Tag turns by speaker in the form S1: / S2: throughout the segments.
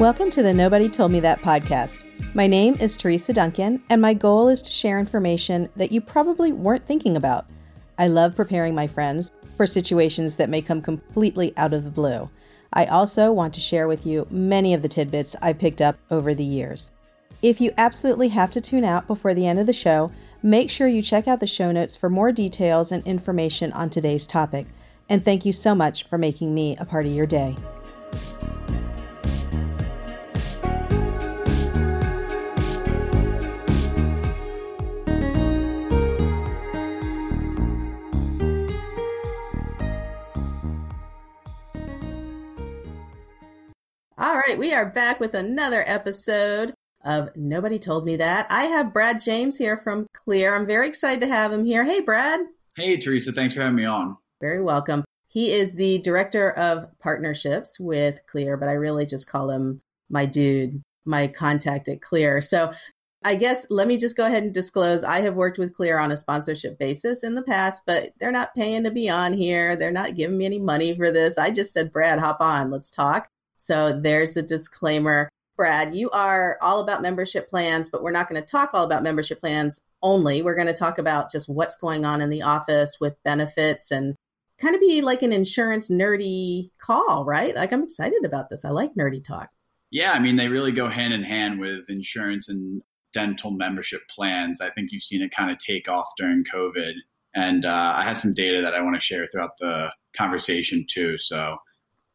S1: Welcome to the Nobody Told Me That podcast. My name is Teresa Duncan, and my goal is to share information that you probably weren't thinking about. I love preparing my friends for situations that may come completely out of the blue. I also want to share with you many of the tidbits I picked up over the years. If you absolutely have to tune out before the end of the show, make sure you check out the show notes for more details and information on today's topic. And thank you so much for making me a part of your day. Right, we are back with another episode of Nobody Told Me That. I have Brad James here from Kleer. I'm very excited to have him here. Hey, Brad.
S2: Hey, Teresa. Thanks for having me on.
S1: Very welcome. He is the director of partnerships with Kleer, but I really just call him my dude, my contact at Kleer. So I guess let me just go ahead and disclose I have worked with Kleer on a sponsorship basis in the past, but they're not paying to be on here. They're not giving me any money for this. I just said, Brad, hop on, let's talk. So there's a disclaimer. Brad, you are all about membership plans, but we're not going to talk all about membership plans only. We're going to talk about just what's going on in the office with benefits and kind of be like an insurance nerdy call, right? Like I'm excited about this. I like nerdy talk.
S2: Yeah, I mean, they really go hand in hand with insurance and dental membership plans. I think you've seen it kind of take off during COVID. And uh, I have some data that I want to share throughout the conversation too. So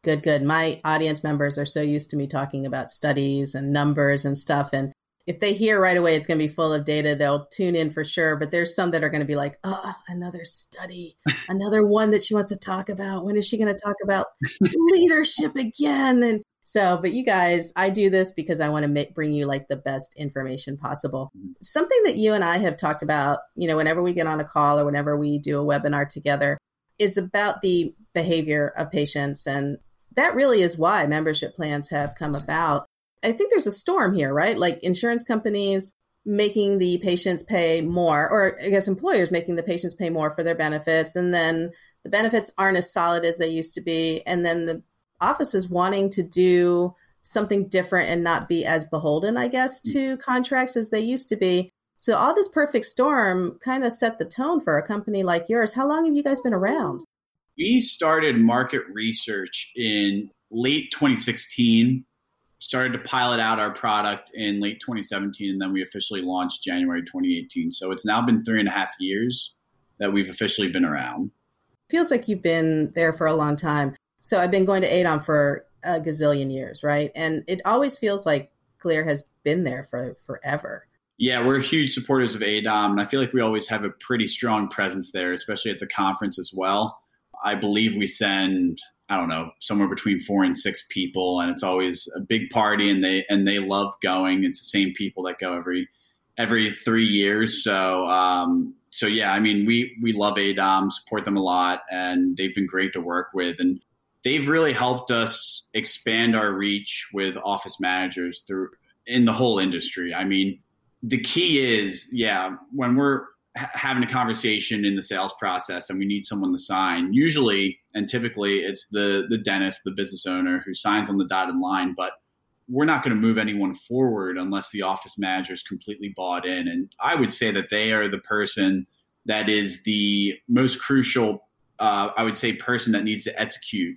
S1: Good, good. My audience members are so used to me talking about studies and numbers and stuff. And if they hear right away it's going to be full of data, they'll tune in for sure. But there's some that are going to be like, oh, another study, another one that she wants to talk about. When is she going to talk about leadership again? And so, but you guys, I do this because I want to make, bring you like the best information possible. Mm-hmm. Something that you and I have talked about, you know, whenever we get on a call or whenever we do a webinar together is about the behavior of patients and that really is why membership plans have come about. I think there's a storm here, right? Like insurance companies making the patients pay more, or I guess employers making the patients pay more for their benefits. And then the benefits aren't as solid as they used to be. And then the offices wanting to do something different and not be as beholden, I guess, mm. to contracts as they used to be. So all this perfect storm kind of set the tone for a company like yours. How long have you guys been around?
S2: We started market research in late 2016, started to pilot out our product in late 2017, and then we officially launched January 2018. So it's now been three and a half years that we've officially been around.
S1: Feels like you've been there for a long time. So I've been going to AADOM for a gazillion years, right? And it always feels like Kleer has been there for forever.
S2: Yeah, we're huge supporters of AADOM, and I feel like we always have a pretty strong presence there, especially at the conference as well. I believe we send I don't know somewhere between four and six people, and it's always a big party, and they and they love going. It's the same people that go every every three years. So um, so yeah, I mean we we love AADOM, support them a lot, and they've been great to work with, and they've really helped us expand our reach with office managers through in the whole industry. I mean, the key is yeah when we're having a conversation in the sales process and we need someone to sign. Usually and typically it's the the dentist the business owner who signs on the dotted line but we're not going to move anyone forward unless the office manager is completely bought in. And i would say that they are the person that is the most crucial uh, i would say person that needs to execute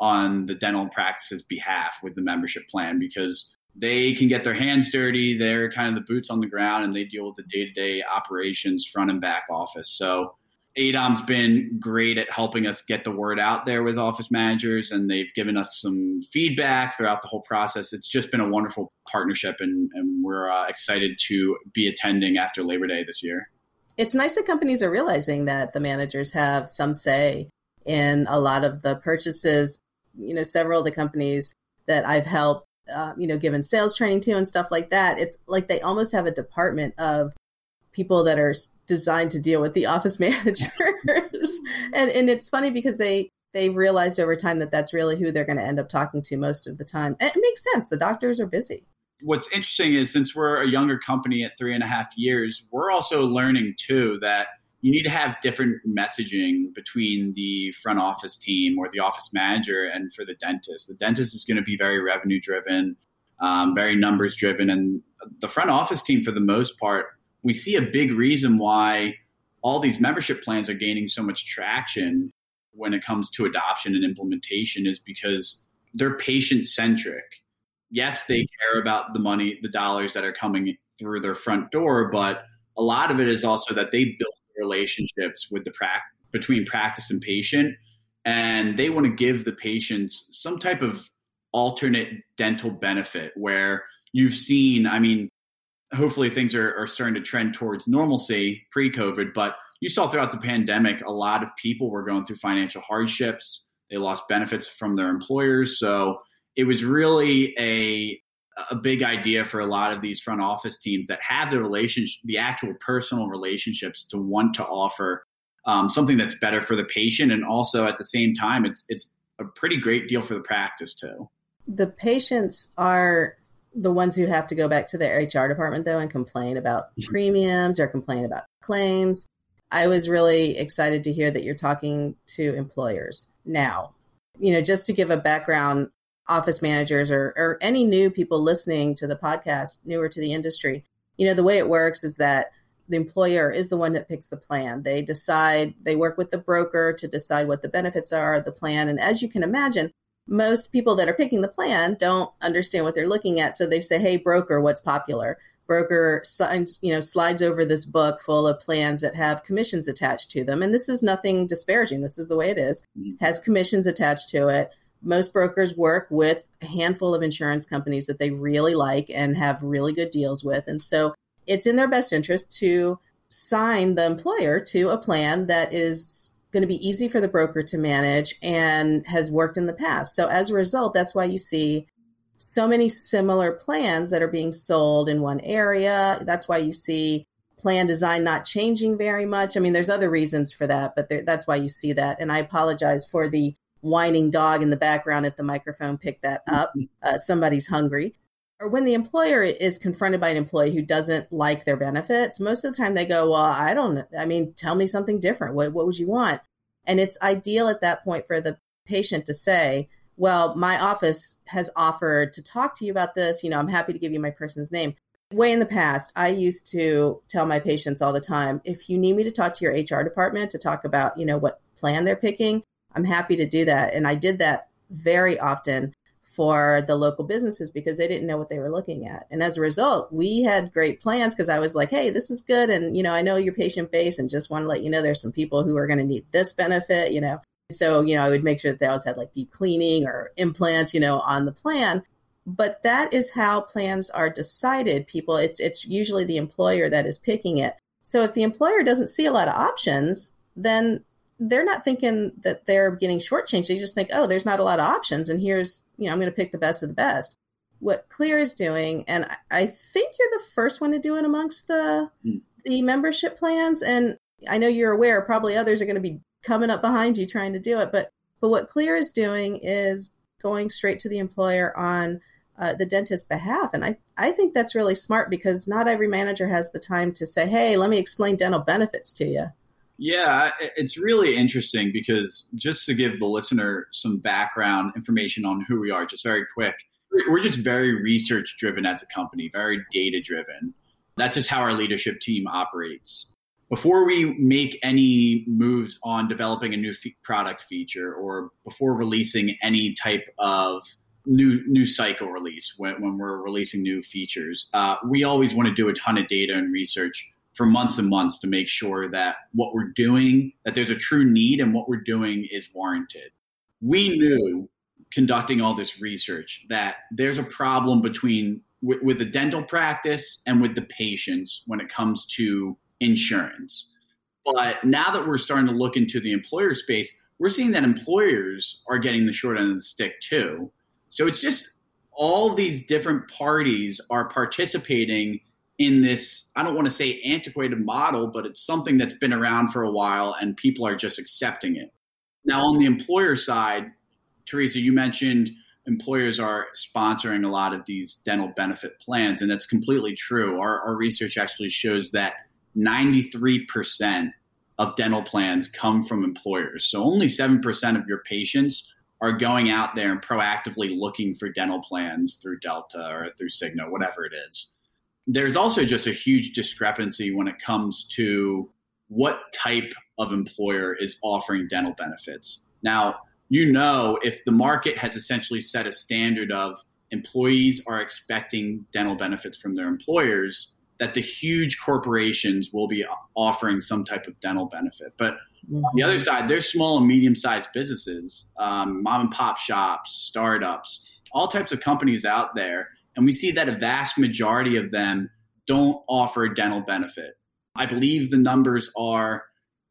S2: on the dental practice's behalf with the membership plan because they can get their hands dirty. They're kind of the boots on the ground and they deal with the day to day operations, front and back office. So AADOM's been great at helping us get the word out there with office managers, and they've given us some feedback throughout the whole process. It's just been a wonderful partnership, and, and we're uh, excited to be attending after Labor Day this year.
S1: It's nice that companies are realizing that the managers have some say in a lot of the purchases. You know, several of the companies that I've helped uh, you know, given sales training to and stuff like that. It's like they almost have a department of people that are designed to deal with the office managers. and and it's funny because they they've realized over time that that's really who they're going to end up talking to most of the time. And it makes sense. The doctors are busy.
S2: What's interesting is since we're a younger company at three and a half years, we're also learning too that you need to have different messaging between the front office team or the office manager and for the dentist. The dentist is going to be very revenue driven. um, very numbers driven. And the front office team, for the most part, we see a big reason why all these membership plans are gaining so much traction when it comes to adoption and implementation is because they're patient centric. Yes, they care about the money, the dollars that are coming through their front door, but a lot of it is also that they build relationships with the pra- between practice and patient, and they want to give the patients some type of alternate dental benefit where you've seen. I mean, hopefully things are, are starting to trend towards normalcy pre-COVID, but you saw throughout the pandemic, a lot of people were going through financial hardships. They lost benefits from their employers. So it was really a, a big idea for a lot of these front office teams that have the relationship, the actual personal relationships to want to offer um, something that's better for the patient. And also at the same time, it's, it's a pretty great deal for the practice too.
S1: The patients are the ones who have to go back to their HR department though and complain about premiums or complain about claims. I was really excited to hear that you're talking to employers now. You know, just to give a background, office managers or, or any new people listening to the podcast, newer to the industry, you know, the way it works is that the employer is the one that picks the plan. They decide, they work with the broker to decide what the benefits are of the plan. And as you can imagine, most people that are picking the plan don't understand what they're looking at. So they say, hey, broker, what's popular? broker signs, you know, slides over this book full of plans that have commissions attached to them. And this is nothing disparaging. This is the way it is. Mm-hmm. Has commissions attached to it. Most brokers work with a handful of insurance companies that they really like and have really good deals with. And so it's in their best interest to sign the employer to a plan that is going to be easy for the broker to manage and has worked in the past. So as a result, that's why you see so many similar plans that are being sold in one area. That's why you see plan design not changing very much. I mean, there's other reasons for that, but there, that's why you see that. And I apologize for the whining dog in the background if the microphone picked that up. Uh, somebody's hungry. Or when the employer is confronted by an employee who doesn't like their benefits, most of the time they go, Well, I don't, I mean, tell me something different. What, what would you want? And it's ideal at that point for the patient to say, well, my office has offered to talk to you about this. You know, I'm happy to give you my person's name. Way in the past, I used to tell my patients all the time if you need me to talk to your HR department to talk about, you know, what plan they're picking, I'm happy to do that. And I did that very often for the local businesses because they didn't know what they were looking at. And as a result, we had great plans because I was like, hey, this is good. And, you know, I know your patient base and just want to let you know there's some people who are going to need this benefit, you know. So, you know, I would make sure that they always had like deep cleaning or implants, you know, on the plan. But that is how plans are decided. People, it's it's usually the employer that is picking it. So if the employer doesn't see a lot of options, then they're not thinking that they're getting shortchanged. They just think, oh, there's not a lot of options, and here's, you know, I'm going to pick the best of the best. What Kleer is doing, and I think you're the first one to do it amongst the mm. the membership plans, and I know you're aware. Probably others are going to be coming up behind you trying to do it. But but what Kleer is doing is going straight to the employer on uh, the dentist's behalf, and I I think that's really smart because not every manager has the time to say, hey, let me explain dental benefits to you.
S2: Yeah, it's really interesting because just to give the listener some background information on who we are, just very quick, we're just very research driven as a company, very data driven. That's just how our leadership team operates before we make any moves on developing a new f- product feature or before releasing any type of new new cycle release when, when we're releasing new features uh, we always want to do a ton of data and research for months and months to make sure that what we're doing that there's a true need and what we're doing is warranted we knew conducting all this research that there's a problem between with, with the dental practice and with the patients when it comes to insurance. But now that we're starting to look into the employer space, we're seeing that employers are getting the short end of the stick too. So it's just all these different parties are participating in this i don't want to say antiquated model but it's something that's been around for a while and people are just accepting it now on the employer side teresa you mentioned employers are sponsoring a lot of these dental benefit plans and that's completely true our, our research actually shows that 93% of dental plans come from employers. So only 7% of your patients are going out there and proactively looking for dental plans through Delta or through Cigna, whatever it is. There's also just a huge discrepancy when it comes to what type of employer is offering dental benefits. Now, you know, if the market has essentially set a standard of employees are expecting dental benefits from their employers, that the huge corporations will be offering some type of dental benefit. But mm-hmm. on the other side, there's small and medium sized businesses, um, mom and pop shops, startups, all types of companies out there. And we see that a vast majority of them don't offer a dental benefit. I believe the numbers are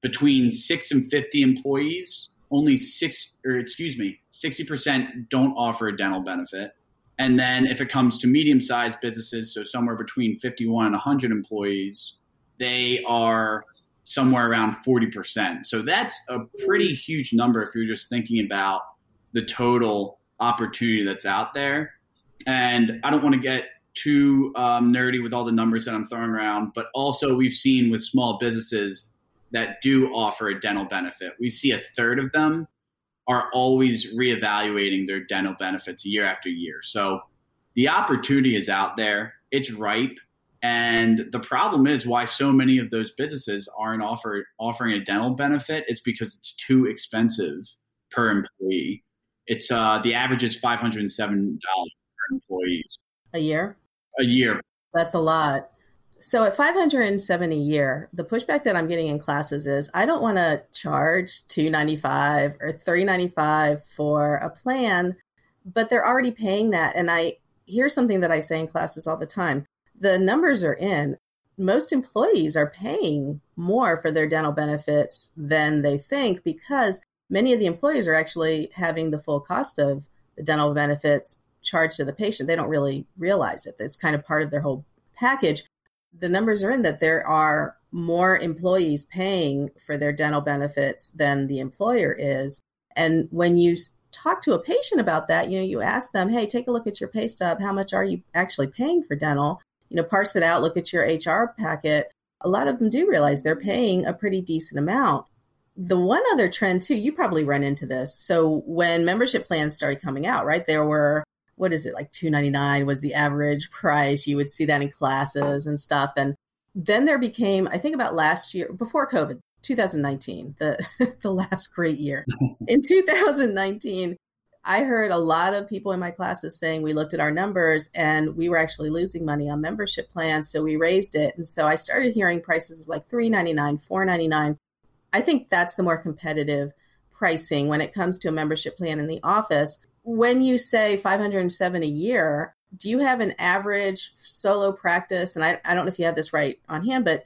S2: between six and 50 employees. Only six, or excuse me, 60% don't offer a dental benefit. And then if it comes to medium sized businesses, so somewhere between 51 and 100 employees, they are somewhere around 40%. So that's a pretty huge number if you're just thinking about the total opportunity that's out there. And I don't want to get too um, nerdy with all the numbers that I'm throwing around, but also we've seen with small businesses that do offer a dental benefit, we see a third of them are always reevaluating their dental benefits year after year. So the opportunity is out there, it's ripe. And the problem is why so many of those businesses aren't offer, offering a dental benefit is because it's too expensive per employee. It's uh, the average is five hundred and seven dollars per employee
S1: a year.
S2: A year.
S1: That's a lot. So at 570 a year, the pushback that I'm getting in classes is I don't want to charge 295 or 395 for a plan, but they're already paying that and I hear something that I say in classes all the time. The numbers are in. Most employees are paying more for their dental benefits than they think because many of the employers are actually having the full cost of the dental benefits charged to the patient. They don't really realize it. It's kind of part of their whole package the numbers are in that there are more employees paying for their dental benefits than the employer is. And when you talk to a patient about that, you know, you ask them, hey, take a look at your pay stub. How much are you actually paying for dental? You know, parse it out, look at your HR packet. A lot of them do realize they're paying a pretty decent amount. The one other trend, too, you probably run into this. So when membership plans started coming out, right, there were what is it like 299 was the average price. You would see that in classes and stuff. And then there became i think about last year before covid 2019 the the last great year. In 2019 i heard a lot of people in my classes saying we looked at our numbers and we were actually losing money on membership plans so we raised it. And so i started hearing prices of like 399 499 i think that's the more competitive pricing when it comes to a membership plan in the office when you say 507 a year, do you have an average solo practice? And I, I don't know if you have this right on hand, but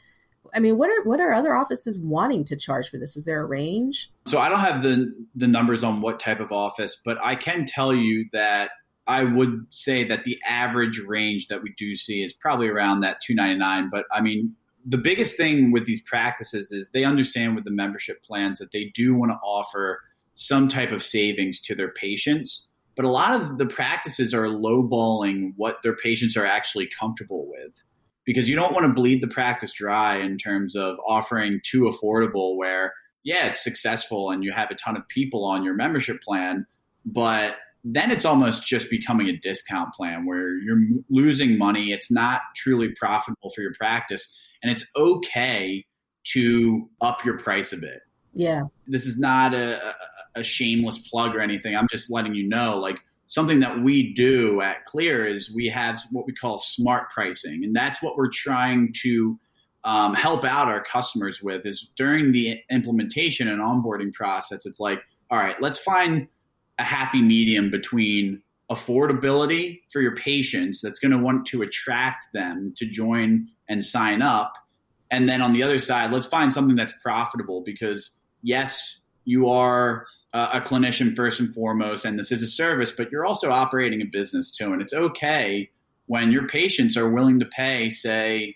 S1: I mean, what are what are other offices wanting to charge for this? Is there a range?
S2: So I don't have the the numbers on what type of office, but I can tell you that I would say that the average range that we do see is probably around that 299. But I mean, the biggest thing with these practices is they understand with the membership plans that they do want to offer some type of savings to their patients but a lot of the practices are lowballing what their patients are actually comfortable with. Because you don't want to bleed the practice dry in terms of offering too affordable where yeah it's successful and you have a ton of people on your membership plan but then it's almost just becoming a discount plan where you're losing money. It's not truly profitable for your practice and it's okay to up your price a bit.
S1: Yeah.
S2: This is not a, a shameless plug or anything. I'm just letting you know, like something that we do at Kleer is we have what we call smart pricing, and that's what we're trying to um, help out our customers with. Is during the implementation and onboarding process, it's like, all right, let's find a happy medium between affordability for your patients that's going to want to attract them to join and sign up. And then on the other side, let's find something that's profitable because yes, you are uh, a clinician first and foremost, and this is a service, but you're also operating a business too. And it's okay when your patients are willing to pay, say,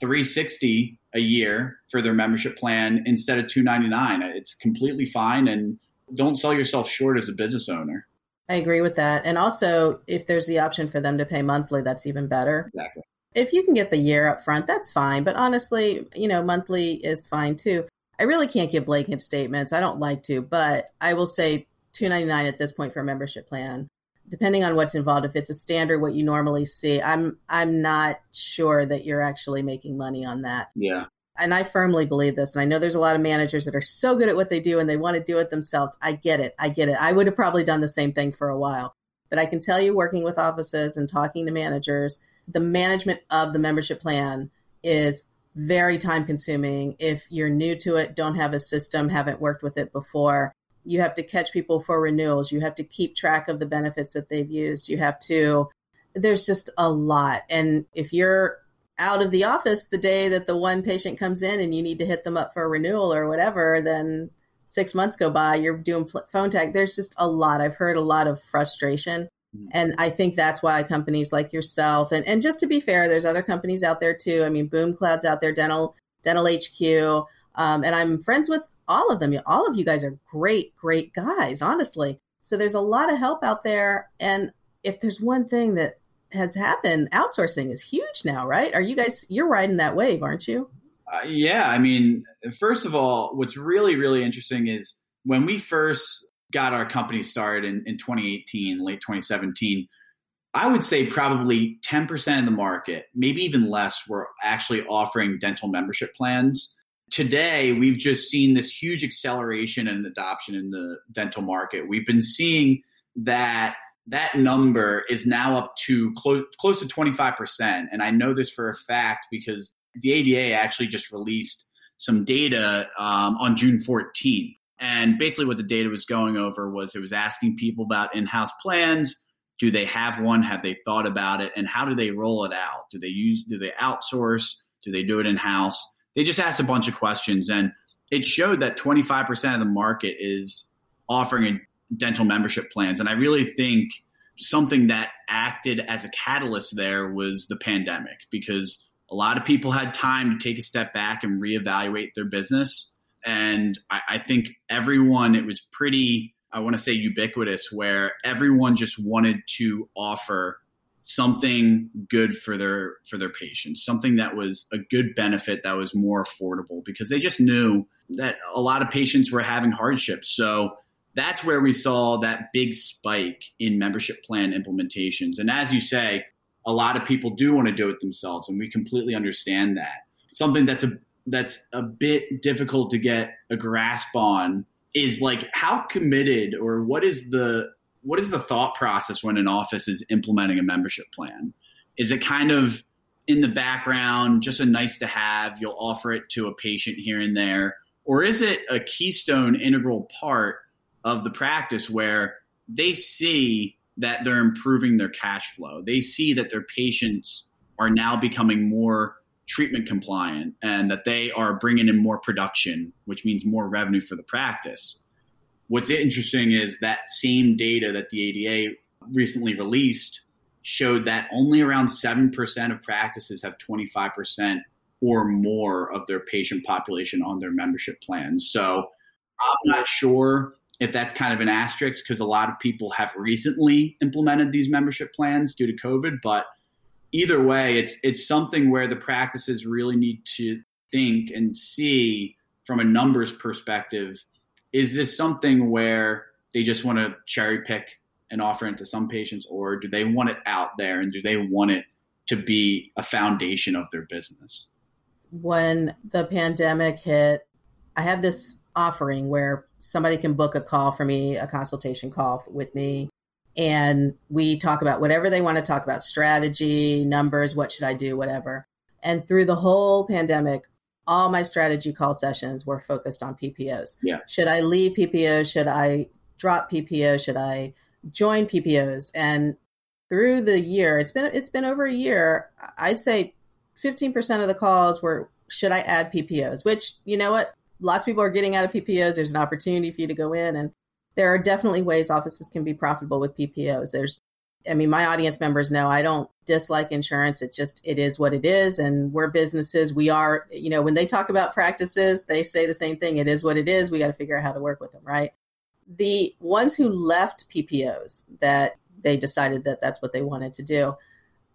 S2: 360 a year for their membership plan instead of 299. It's completely fine, and don't sell yourself short as a business owner.
S1: I agree with that. And also, if there's the option for them to pay monthly, that's even better.
S2: Exactly.
S1: If you can get the year up front, that's fine. But honestly, you know, monthly is fine too. I really can't give blanket statements. I don't like to, but I will say 299 at this point for a membership plan. Depending on what's involved if it's a standard what you normally see i'm i'm not sure that you're actually making money on that.
S2: Yeah.
S1: And i firmly believe this and i know there's a lot of managers that are so good at what they do and they want to do it themselves. I get it. I get it. I would have probably done the same thing for a while. But i can tell you working with offices and talking to managers the management of the membership plan is very time consuming. If you're new to it don't have a system haven't worked with it before you have to catch people for renewals. You have to keep track of the benefits that they've used. You have to there's just a lot. And if you're out of the office the day that the one patient comes in and you need to hit them up for a renewal or whatever then six months go by you're doing phone tag. There's just a lot. I've heard a lot of frustration. And I think that's why companies like yourself and, and just to be fair, there's other companies out there too. I mean, Boom Cloud's out there, Dental Dental HQ, um, and I'm friends with all of them. All of you guys are great, great guys, honestly. So there's a lot of help out there. And if there's one thing that has happened, outsourcing is huge now, right? Are you guys, you're riding that wave, aren't you?
S2: Uh, yeah. I mean, first of all, what's really, really interesting is when we first got our company started in, in 2018, late 2017, I would say probably 10% of the market, maybe even less, were actually offering dental membership plans today we've just seen this huge acceleration and adoption in the dental market. We've been seeing that that number is now up to close, close to 25%. And I know this for a fact because the ADA actually just released some data um, on June 14th. And basically, what the data was going over was it was asking people about in house plans. Do they have one? Have they thought about it? And how do they roll it out? Do they use, do they outsource? Do they do it in house? they just asked a bunch of questions and it showed that 25% of the market is offering dental membership plans. And I really think something that acted as a catalyst there was the pandemic because a lot of people had time to take a step back and reevaluate their business. And I, I think everyone, it was pretty, I want to say ubiquitous, where everyone just wanted to offer something good for their for their patients something that was a good benefit that was more affordable because they just knew that a lot of patients were having hardships so that's where we saw that big spike in membership plan implementations. And as you say a lot of people do want to do it themselves and we completely understand that. Something that's a that's a bit difficult to get a grasp on is like how committed or what is the what is the thought process when an office is implementing a membership plan? Is it kind of in the background, just a nice to have? You'll offer it to a patient here and there, or is it a keystone integral part of the practice where they see that they're improving their cash flow? They see that their patients are now becoming more treatment compliant and that they are bringing in more production, which means more revenue for the practice. What's interesting is that same data that the ADA recently released showed that only around 7% of practices have 25% or more of their patient population on their membership plans. So I'm not sure if that's kind of an asterisk because a lot of people have recently implemented these membership plans due to COVID. But either way, it's it's something where the practices really need to think and see from a numbers perspective is this something where they just want to cherry pick and offer it to some patients, or do they want it out there and do they want it to be a foundation of their business?
S1: When the pandemic hit, I have this offering where somebody can book a call for me, a consultation call with me, and we talk about whatever they want to talk about strategy, numbers, what should I do, whatever. And through the whole pandemic, all my strategy call sessions were focused on PPOs.
S2: Yeah.
S1: Should I leave PPOs? Should I drop PPO? Should I join PPOs? And through the year, it's been it's been over a year. I'd say 15% of the calls were should I add PPOs? Which you know what, lots of people are getting out of PPOs. There's an opportunity for you to go in, and there are definitely ways offices can be profitable with PPOs. There's I mean, my audience members know I don't dislike insurance. It just it is what it is, and we're businesses. We are, you know, when they talk about practices, they say the same thing. It is what it is. We got to figure out how to work with them, right? The ones who left PPOs that they decided that that's what they wanted to do,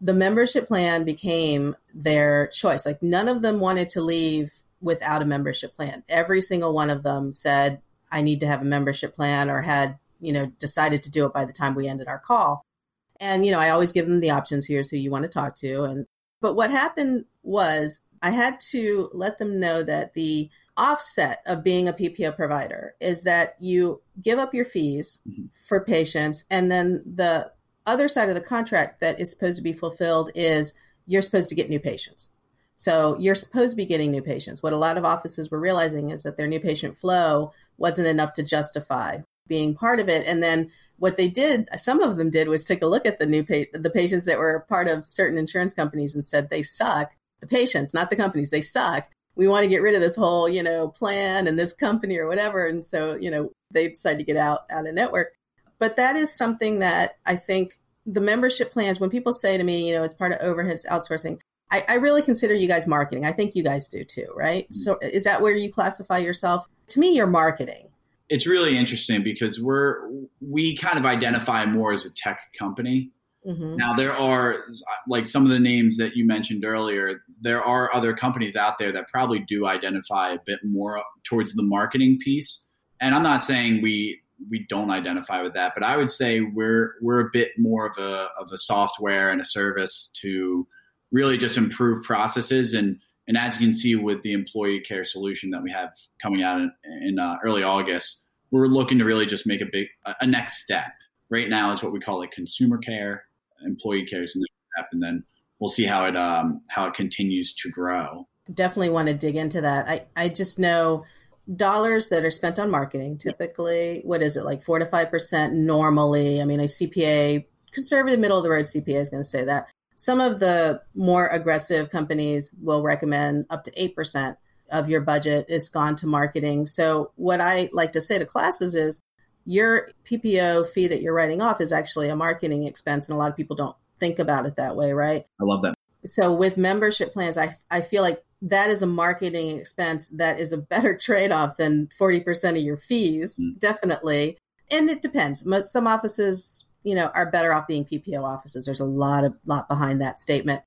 S1: the membership plan became their choice. Like none of them wanted to leave without a membership plan. Every single one of them said, "I need to have a membership plan," or had you know, decided to do it by the time we ended our call. And, you know, I always give them the options. Here's who you want to talk to. And, but what happened was I had to let them know that the offset of being a PPO provider is that you give up your fees mm-hmm. for patients. And then the other side of the contract that is supposed to be fulfilled is you're supposed to get new patients. So you're supposed to be getting new patients. What a lot of offices were realizing is that their new patient flow wasn't enough to justify being part of it. And then what they did, some of them did, was take a look at the new pa- the patients that were part of certain insurance companies and said they suck. The patients, not the companies, they suck. We want to get rid of this whole, you know, plan and this company or whatever. And so, you know, they decided to get out out of network. But that is something that I think the membership plans, when people say to me, you know, it's part of overheads outsourcing, I, I, really consider you guys marketing. I think you guys do too, right? Mm-hmm. So is that where you classify yourself? To me, you're marketing.
S2: It's really interesting because we're we kind of identify more as a tech company. Mm-hmm. Now there are like some of the names that you mentioned earlier. There are other companies out there that probably do identify a bit more towards the marketing piece. And I'm not saying we we don't identify with that, but I would say we're we're a bit more of a of a software and a service to really just improve processes and and as you can see with the employee care solution that we have coming out in, in uh, early August, we're looking to really just make a big a next step. Right now is what we call it consumer care, employee care is the next step, and then we'll see how it um, how it continues to grow.
S1: Definitely want to dig into that. I I just know dollars that are spent on marketing typically what is it like four to five percent normally i mean a cpa conservative middle of the road cpa is going to say that some of the more aggressive companies will recommend up to 8% of your budget is gone to marketing so what i like to say to classes is your ppo fee that you're writing off is actually a marketing expense and a lot of people don't think about it that way right
S2: i love that
S1: so with membership plans i, I feel like that is a marketing expense that is a better trade off than 40% of your fees, mm. definitely. And it depends. Some offices, you know, are better off being PPO offices. There's a lot of lot behind that statement.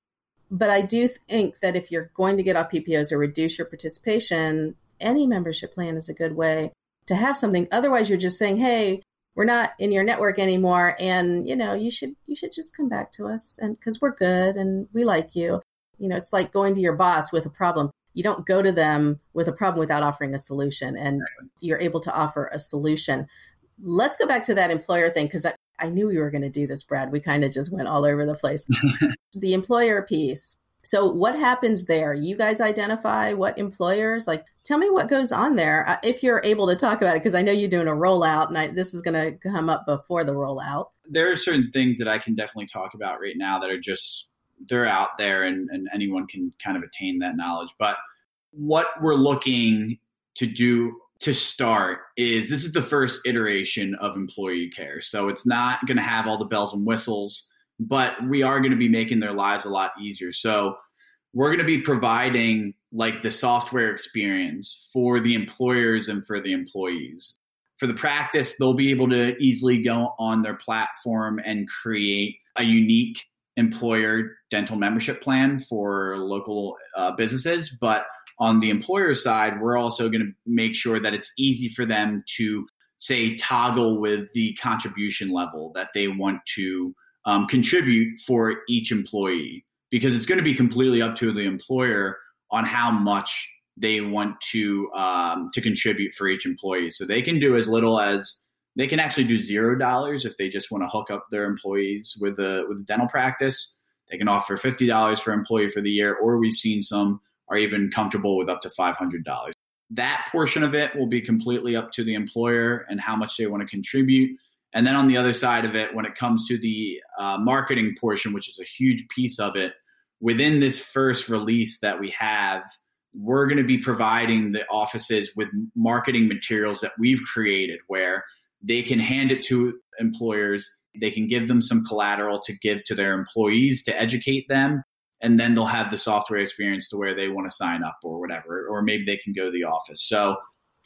S1: But I do think that if you're going to get off PPOs or reduce your participation, any membership plan is a good way to have something. Otherwise, you're just saying, "Hey, we're not in your network anymore, and you know, you should you should just come back to us, and because we're good and we like you." You know, it's like going to your boss with a problem. You don't go to them with a problem without offering a solution, and you're able to offer a solution. Let's go back to that employer thing because I, knew we were going to do this, Brad. We kind of just went all over the place. the employer piece. So, what happens there? You guys identify what employers like. Tell me what goes on there uh, if you're able to talk about it, because I know you're doing a rollout, and I, this is going to come up before the rollout.
S2: There are certain things that I can definitely talk about right now that are just they're out there and, and anyone can kind of attain that knowledge. But what we're looking to do to start is this is the first iteration of employee care. So it's not going to have all the bells and whistles, but we are going to be making their lives a lot easier. So we're going to be providing like the software experience for the employers and for the employees. For the practice, they'll be able to easily go on their platform and create a unique employer dental membership plan for local uh, businesses. But on the employer side, we're also going to make sure that it's easy for them to say toggle with the contribution level that they want to um, contribute for each employee because it's going to be completely up to the employer on how much they want to um, to contribute for each employee. So they can do as little as they can actually do zero dollars if they just want to hook up their employees with a with a dental practice. They can offer fifty dollars for employee for the year, or we've seen some are even comfortable with up to five hundred dollars. That portion of it will be completely up to the employer and how much they want to contribute. And then on the other side of it, when it comes to the uh, marketing portion, which is a huge piece of it, within this first release that we have, we're going to be providing the offices with marketing materials that we've created where they can hand it to employers. They can give them some collateral to give to their employees to educate them. And then they'll have the software experience to where they want to sign up or whatever, or maybe they can go to the office. So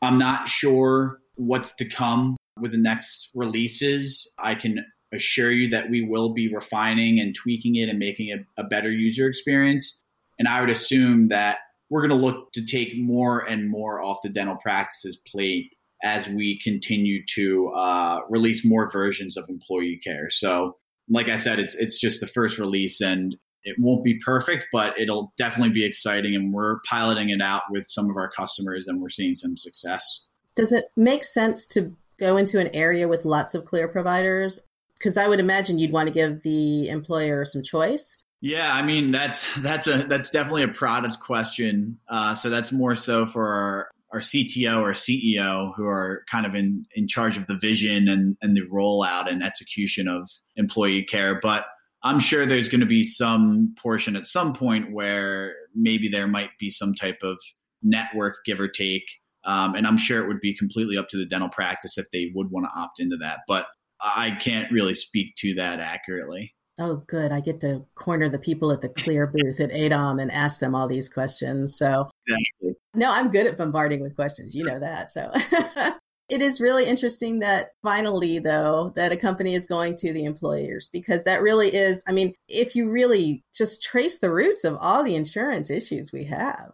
S2: I'm not sure what's to come with the next releases. I can assure you that we will be refining and tweaking it and making it a better user experience. And I would assume that we're going to look to take more and more off the dental practices plate as we continue to uh, release more versions of employee care. So, like I said, it's it's just the first release, and it won't be perfect, but it'll definitely be exciting. And we're piloting it out with some of our customers, and we're seeing some success.
S1: Does it make sense to go into an area with lots of Kleer providers? Because I would imagine you'd want to give the employer some choice.
S2: Yeah, I mean that's that's a that's definitely a product question. Uh, so that's more so for our, our CTO or CEO who are kind of in in charge of the vision and and the rollout and execution of employee care. But I'm sure there's going to be some portion at some point where maybe there might be some type of network give or take. Um, and I'm sure it would be completely up to the dental practice if they would want to opt into that. But I can't really speak to that accurately.
S1: Oh, good. I get to corner the people at the Kleer booth at AADOM and ask them all these questions. So, exactly. no, I'm good at bombarding with questions. You know that. So, it is really interesting that finally, though, that a company is going to the employers because that really is, I mean, if you really just trace the roots of all the insurance issues we have,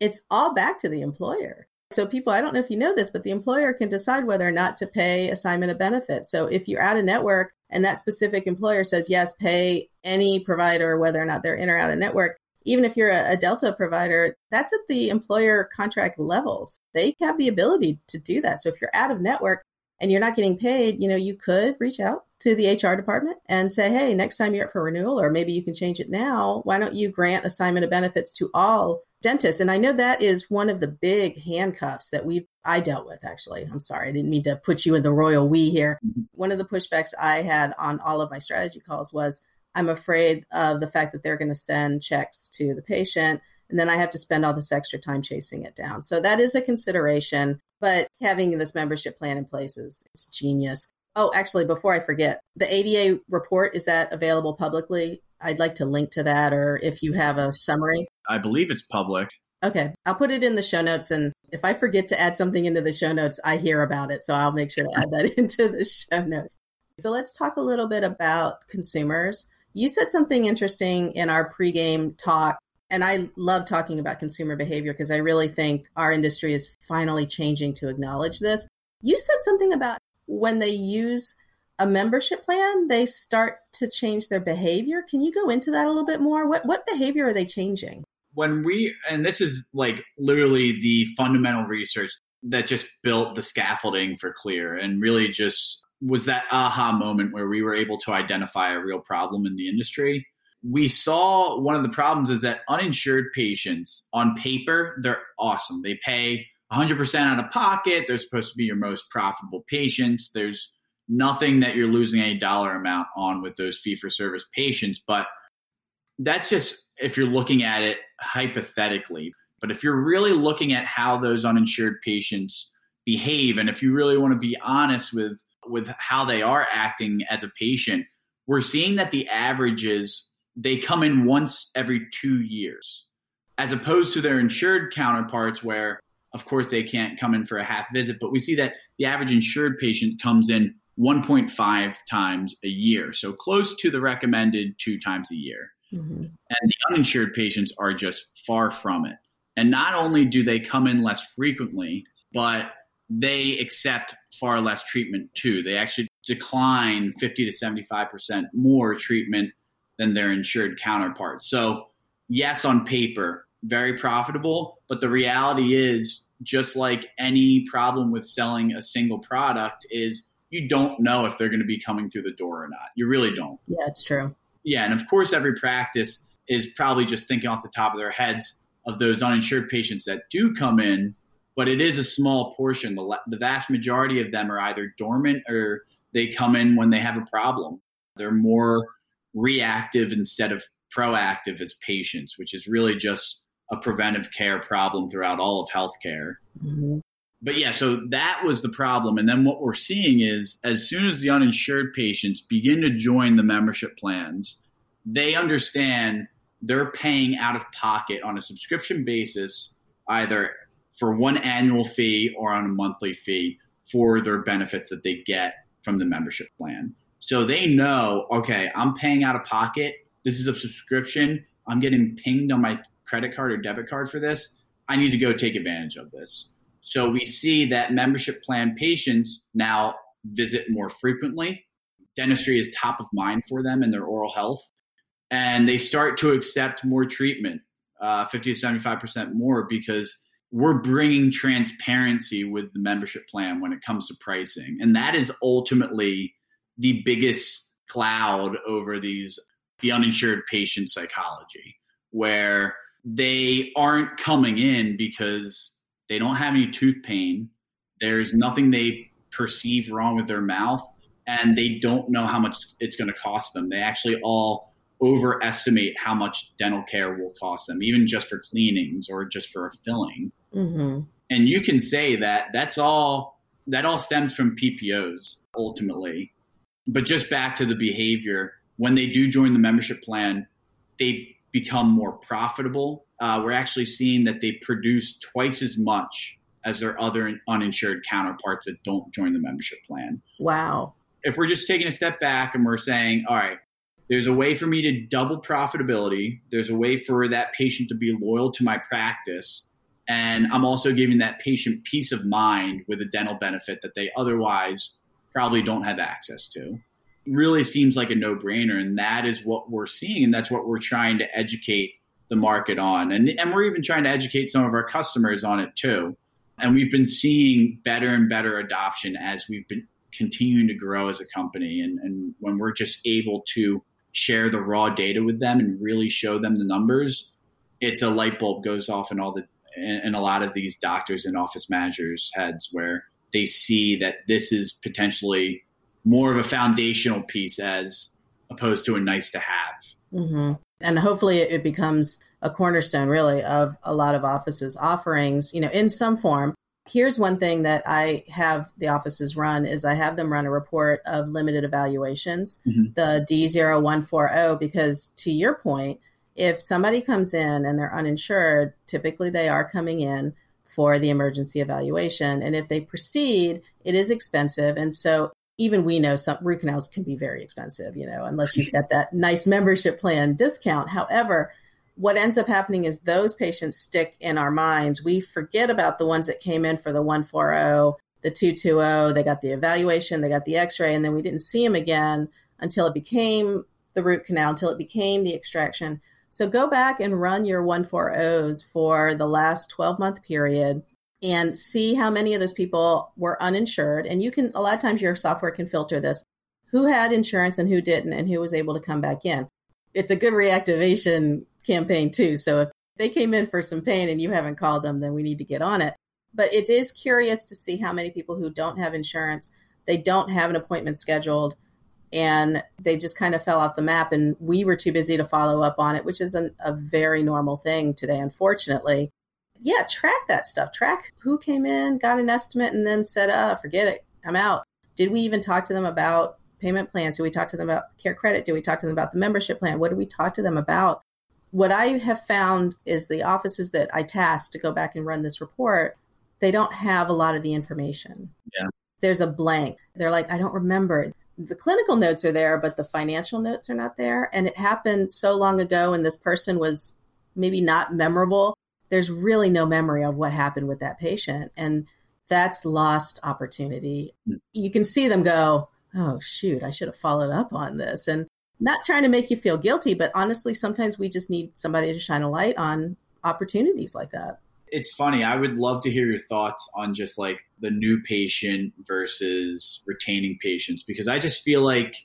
S1: it's all back to the employer. So, people, I don't know if you know this, but the employer can decide whether or not to pay assignment of benefits. So, if you're out of network and that specific employer says, yes, pay any provider, whether or not they're in or out of network, even if you're a, a, Delta provider, that's at the employer contract levels. They have the ability to do that. So if you're out of network and you're not getting paid, you know, you could reach out to the HR department and say, hey, next time you're up for renewal, or maybe you can change it now. Why don't you grant assignment of benefits to all dentists? And I know that is one of the big handcuffs that we I dealt with actually. I'm sorry, I didn't mean to put you in the royal we here. Mm-hmm. One of the pushbacks I had on all of my strategy calls was I'm afraid of the fact that they're going to send checks to the patient and then I have to spend all this extra time chasing it down. So that is a consideration, but having this membership plan in place is it's genius. Oh, actually, before I forget, the ADA report is that available publicly? I'd like to link to that, or if you have a summary.
S2: I believe it's public.
S1: Okay, I'll put it in the show notes, and if I forget to add something into the show notes, I hear about it, so I'll make sure to add that into the show notes. So let's talk a little bit about consumers. You said something interesting in our pregame talk, and I love talking about consumer behavior because I really think our industry is finally changing to acknowledge this. You said something about when they use a membership plan, they start to change their behavior. Can you go into that a little bit more? What what behavior are they changing?
S2: When we and this is like literally the fundamental research that just built the scaffolding for Kleer and really just was that aha moment where we were able to identify a real problem in the industry. We saw one of the problems is that uninsured patients on paper, they're awesome. They pay 100% out of pocket. They're supposed to be your most profitable patients. There's nothing that you're losing a dollar amount on with those fee for service patients. But that's just if you're looking at it hypothetically. But if you're really looking at how those uninsured patients behave, and if you really want to be honest with with how they are acting as a patient, we're seeing that the averages they come in once every two years, as opposed to their insured counterparts, where of course they can't come in for a half visit, but we see that the average insured patient comes in 1.5 times a year, so close to the recommended two times a year. Mm-hmm. And the uninsured patients are just far from it. And not only do they come in less frequently, but they accept far less treatment too. They actually decline 50 to 75% more treatment than their insured counterparts. So, yes, on paper, very profitable, but the reality is just like any problem with selling a single product is you don't know if they're going to be coming through the door or not. You really don't.
S1: Yeah, it's true.
S2: Yeah, and of course every practice is probably just thinking off the top of their heads of those uninsured patients that do come in but it is a small portion. The, the vast majority of them are either dormant or they come in when they have a problem. They're more reactive instead of proactive as patients, which is really just a preventive care problem throughout all of healthcare. Mm-hmm. But yeah, so that was the problem. And then what we're seeing is as soon as the uninsured patients begin to join the membership plans, they understand they're paying out of pocket on a subscription basis, either for one annual fee or on a monthly fee for their benefits that they get from the membership plan. So they know, okay, I'm paying out of pocket. This is a subscription. I'm getting pinged on my credit card or debit card for this. I need to go take advantage of this. So we see that membership plan patients now visit more frequently. Dentistry is top of mind for them in their oral health. And they start to accept more treatment, uh, 50 to 75% more, because we're bringing transparency with the membership plan when it comes to pricing. And that is ultimately the biggest cloud over these the uninsured patient psychology where they aren't coming in because they don't have any tooth pain. There's nothing they perceive wrong with their mouth, and they don't know how much it's going to cost them. They actually all overestimate how much dental care will cost them, even just for cleanings or just for a filling. Mm-hmm. And you can say that that's all that all stems from PPOs ultimately. But just back to the behavior, when they do join the membership plan, they become more profitable. Uh, we're actually seeing that they produce twice as much as their other uninsured counterparts that don't join the membership plan.
S1: Wow.
S2: If we're just taking a step back and we're saying, all right, there's a way for me to double profitability, there's a way for that patient to be loyal to my practice. And I'm also giving that patient peace of mind with a dental benefit that they otherwise probably don't have access to. Really seems like a no brainer. And that is what we're seeing. And that's what we're trying to educate the market on. And, and we're even trying to educate some of our customers on it too. And we've been seeing better and better adoption as we've been continuing to grow as a company. And, and when we're just able to share the raw data with them and really show them the numbers, it's a light bulb goes off in all the in a lot of these doctors and office managers' heads where they see that this is potentially more of a foundational piece as opposed to a nice to have.
S1: Mm-hmm. And hopefully it becomes a cornerstone really of a lot of offices offerings, you know, in some form. Here's one thing that I have the offices run is I have them run a report of limited evaluations, mm-hmm. the D0140, because to your point, if somebody comes in and they're uninsured, typically they are coming in for the emergency evaluation. And if they proceed, it is expensive. And so even we know some root canals can be very expensive, you know, unless you've got that nice membership plan discount. However, what ends up happening is those patients stick in our minds. We forget about the ones that came in for the 140, the 220, they got the evaluation, they got the x ray, and then we didn't see them again until it became the root canal, until it became the extraction. So go back and run your 140s for the last 12 month period and see how many of those people were uninsured. And you can, a lot of times, your software can filter this who had insurance and who didn't, and who was able to come back in. It's a good reactivation campaign, too. So if they came in for some pain and you haven't called them, then we need to get on it. But it is curious to see how many people who don't have insurance, they don't have an appointment scheduled, and they just kind of fell off the map. And we were too busy to follow up on it, which is an, a very normal thing today, unfortunately yeah, track that stuff. Track who came in, got an estimate, and then said, uh, forget it, I'm out. Did we even talk to them about payment plans? Did we talk to them about care credit Did we talk to them about the membership plan? What did we talk to them about? What I have found is the offices that I tasked to go back and run this report, they don't have a lot of the information.
S2: Yeah.
S1: There's a blank. They're like, I don't remember. The clinical notes are there, but the financial notes are not there. And it happened so long ago, and this person was maybe not memorable there's really no memory of what happened with that patient. And that's lost opportunity. You can see them go, oh, shoot, I should have followed up on this. And not trying to make you feel guilty, but honestly, sometimes we just need somebody to shine a light on opportunities like that.
S2: It's funny. I would love to hear your thoughts on just like the new patient versus retaining patients because I just feel like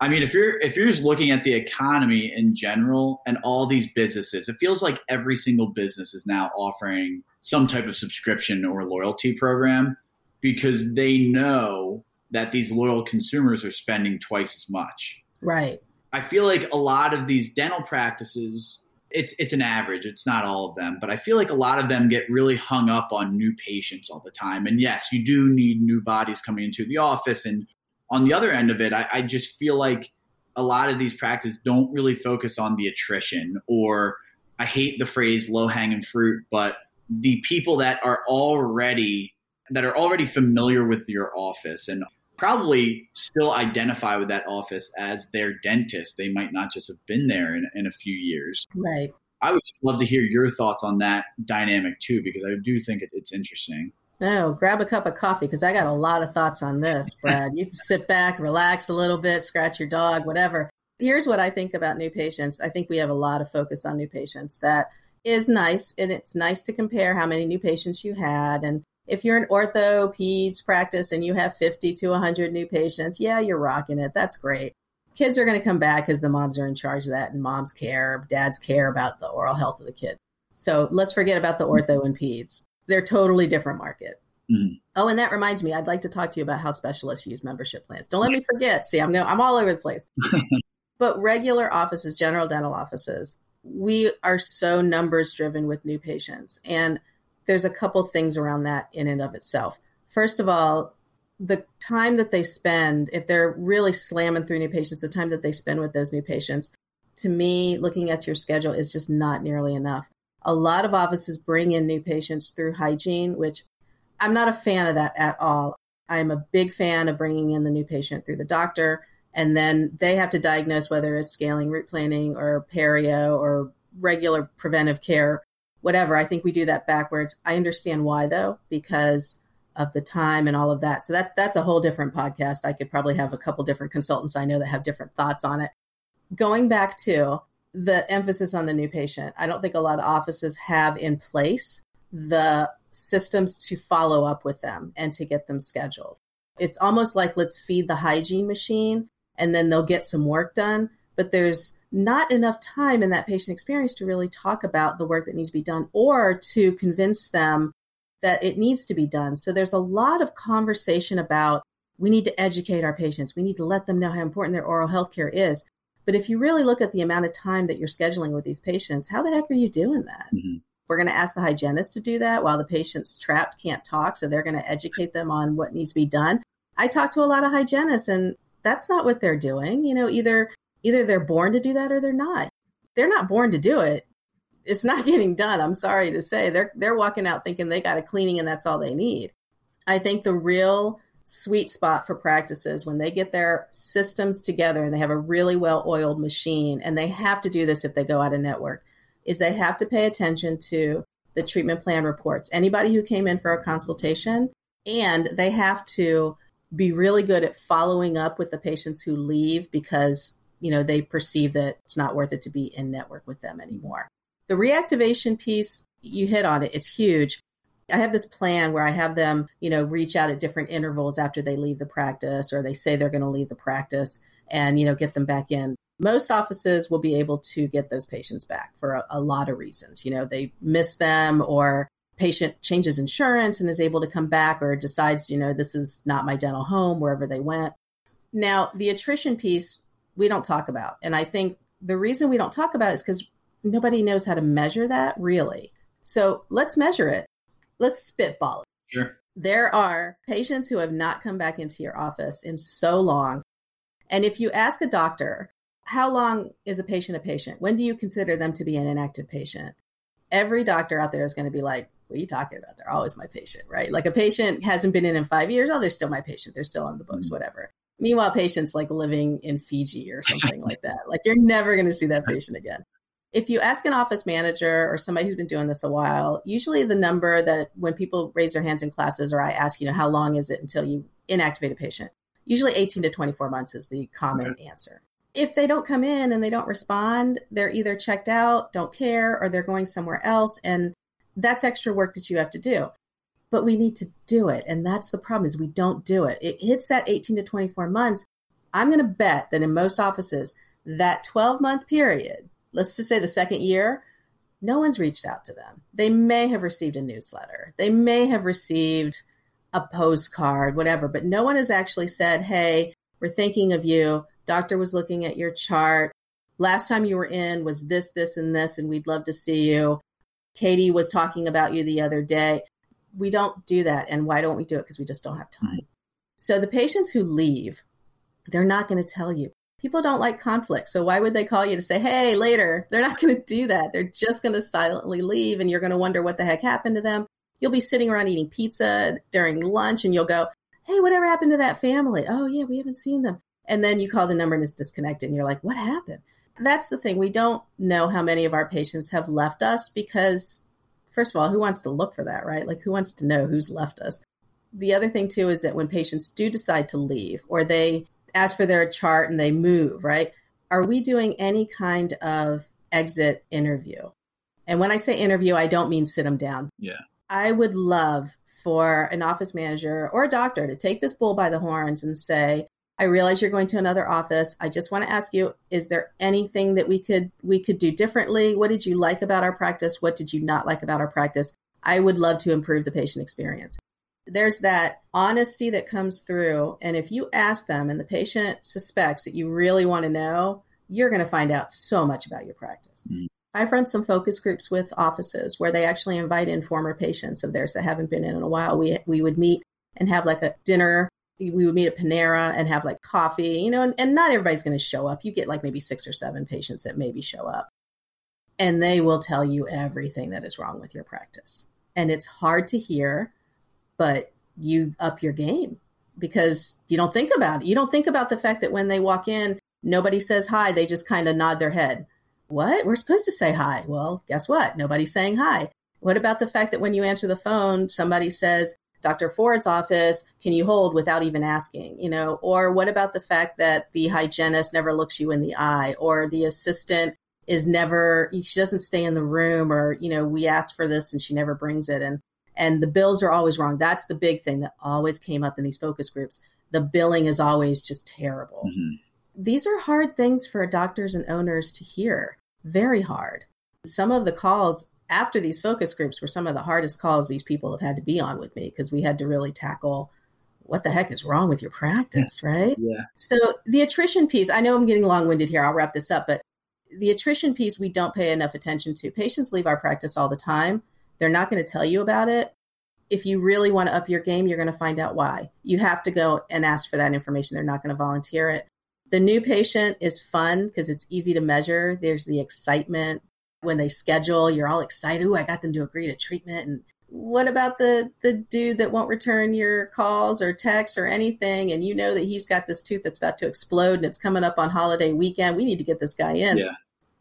S2: I mean, if you're if you're just looking at the economy in general and all these businesses, it feels like every single business is now offering some type of subscription or loyalty program because they know that these loyal consumers are spending twice as much.
S1: Right.
S2: I feel like a lot of these dental practices it's it's an average, it's not all of them, but I feel like a lot of them get really hung up on new patients all the time. And yes, you do need new bodies coming into the office and on the other end of it, I, I just feel like a lot of these practices don't really focus on the attrition or I hate the phrase low hanging fruit, but the people that are already that are already familiar with your office and probably still identify with that office as their dentist. They might not just have been there in, in a few years.
S1: Right.
S2: I would just love to hear your thoughts on that dynamic too, because I do think it, it's interesting.
S1: Oh, grab a cup of coffee because I got a lot of thoughts on this, Brad. you can sit back, relax a little bit, scratch your dog, whatever. Here's what I think about new patients. I think we have a lot of focus on new patients. That is nice, and it's nice to compare how many new patients you had. And if you're an ortho peds practice and you have 50 to 100 new patients, yeah, you're rocking it. That's great. Kids are going to come back because the moms are in charge of that, and moms care, dads care about the oral health of the kid. So let's forget about the ortho and peds. They're totally different market. Mm-hmm. Oh, and that reminds me, I'd like to talk to you about how specialists use membership plans. Don't let me forget. See, I'm no, I'm all over the place. but regular offices, general dental offices, we are so numbers driven with new patients, and there's a couple things around that in and of itself. First of all, the time that they spend, if they're really slamming through new patients, the time that they spend with those new patients, to me, looking at your schedule is just not nearly enough. A lot of offices bring in new patients through hygiene, which I'm not a fan of that at all. I'm a big fan of bringing in the new patient through the doctor, and then they have to diagnose whether it's scaling root planing or perio or regular preventive care, whatever. I think we do that backwards. I understand why though, because of the time and all of that. So that that's a whole different podcast. I could probably have a couple different consultants I know that have different thoughts on it. Going back to the emphasis on the new patient, I don't think a lot of offices have in place the systems to follow up with them and to get them scheduled. It's almost like let's feed the hygiene machine and then they'll get some work done, but there's not enough time in that patient experience to really talk about the work that needs to be done or to convince them that it needs to be done. So there's a lot of conversation about we need to educate our patients. We need to let them know how important their oral health care is. But if you really look at the amount of time that you're scheduling with these patients, how the heck are you doing that? Mm-hmm. We're going to ask the hygienist to do that while the patient's trapped, can't talk. So they're going to educate them on what needs to be done. I talk to a lot of hygienists and that's not what they're doing. You know, either either they're born to do that or they're not. They're not born to do it it's not getting done. I'm sorry to say. They're they're walking out thinking they got a cleaning and that's all they need. I think the real sweet spot for practices when they get their systems together and they have a really well-oiled machine and they have to do this if they go out of network is they have to pay attention to the treatment plan reports. Anybody who came in for a consultation and they have to be really good at following up with the patients who leave because you know they perceive that it's not worth it to be in network with them anymore the reactivation piece, you hit on it, it's huge. I have this plan where I have them, you know, reach out at different intervals after they leave the practice or they say they're going to leave the practice and, you know, get them back in. Most offices will be able to get those patients back for a, a lot of reasons. You know, they miss them or patient changes insurance and is able to come back or decides, you know, this is not my dental home wherever they went. Now, the attrition piece we don't talk about. And I think the reason we don't talk about it is because nobody knows how to measure that really. So let's measure it. Let's spitball it.
S2: Sure.
S1: There are patients who have not come back into your office in so long. And if you ask a doctor, how long is a patient a patient? When do you consider them to be an inactive patient? Every doctor out there is going to be like, what are you talking about? They're always my patient, right? Like a patient hasn't been in in five years. Oh, they're still my patient. They're still on the books, mm-hmm. whatever. Meanwhile, patients like living in Fiji or something like that. Like you're never going to see that patient again if you ask an office manager or somebody who's been doing this a while, usually the number that when people raise their hands in classes or I ask, you know, how long is it until you inactivate a patient? Usually 18 to 24 months is the common answer. If they don't come in and they don't respond, they're either checked out, don't care, or they're going somewhere else. And that's extra work that you have to do. But we need to do it. And that's the problem is we don't do it. It hits that 18 to 24 months. I'm going to bet that in most offices, that 12 month period let's just say the second year, no one's reached out to them. They may have received a newsletter, they may have received a postcard, whatever, but no one has actually said, hey, we're thinking of you. Doctor was looking at your chart. Last time you were in was this, this, and this, and we'd love to see you. Katie was talking about you the other day. We don't do that. And why don't we do it? Because we just don't have time. So the patients who leave, they're not going to tell you people don't like conflict. So why would they call you to say, hey, later? They're not going to do that. They're just going to silently leave and you're going to wonder what the heck happened to them. You'll be sitting around eating pizza during lunch and you'll go, hey, whatever happened to that family? Oh, yeah, we haven't seen them. And then you call the number and it's disconnected and you're like, what happened? That's the thing. We don't know how many of our patients have left us because first of all, who wants to look for that, right? Like, who wants to know who's left us? The other thing, too, is that when patients do decide to leave or they ask for their chart and they move, right? Are we doing any kind of exit interview? And when I say interview, I don't mean sit them down.
S2: Yeah.
S1: I would love for an office manager or a doctor to take this bull by the horns and say, I realize you're going to another office. I just want to ask you, is there anything that we could we could do differently? What did you like about our practice? What did you not like about our practice? I would love to improve the patient experience. There's that honesty that comes through and if you ask them and the patient suspects that you really want to know, you're going to find out so much about your practice. Mm-hmm. I've run some focus groups with offices where they actually invite in former patients of theirs that haven't been in in a while. We we would meet and have like a dinner we would meet at Panera and have like coffee, you know, and, and not everybody's going to show up. You get like maybe six or seven patients that maybe show up, and they will tell you everything that is wrong with your practice. And it's hard to hear, but you up your game because you don't think about it. You don't think about the fact that when they walk in, nobody says hi, they just kind of nod their head. What? We're supposed to say hi. Well, guess what? Nobody's saying hi. What about the fact that when you answer the phone, somebody says, Dr. Ford's office, can you hold without even asking? You know, or what about the fact that the hygienist never looks you in the eye, or the assistant is never she doesn't stay in the room, or you know, we ask for this and she never brings it, and and the bills are always wrong. That's the big thing that always came up in these focus groups. The billing is always just terrible. Mm-hmm. These are hard things for doctors and owners to hear. Very hard. Some of the calls after these focus groups were some of the hardest calls these people have had to be on with me because we had to really tackle what the heck is wrong with your practice, hmm. right?
S2: Yeah.
S1: So the attrition piece, I know I'm getting long winded here. I'll wrap this up, but the attrition piece we don't pay enough attention to. Patients leave our practice all the time. They're not going to tell you about it. If you really want to up your game, you're going to find out why. You have to go and ask for that information. They're not going to volunteer it. The new patient is fun because it's easy to measure. There's the excitement, when they schedule, you're all excited. Ooh, I got them to agree to treatment. And what about the the dude that won't return your calls or texts or anything? And you know that he's got this tooth that's about to explode and it's coming up on holiday weekend. We need to get this guy in.
S2: Yeah.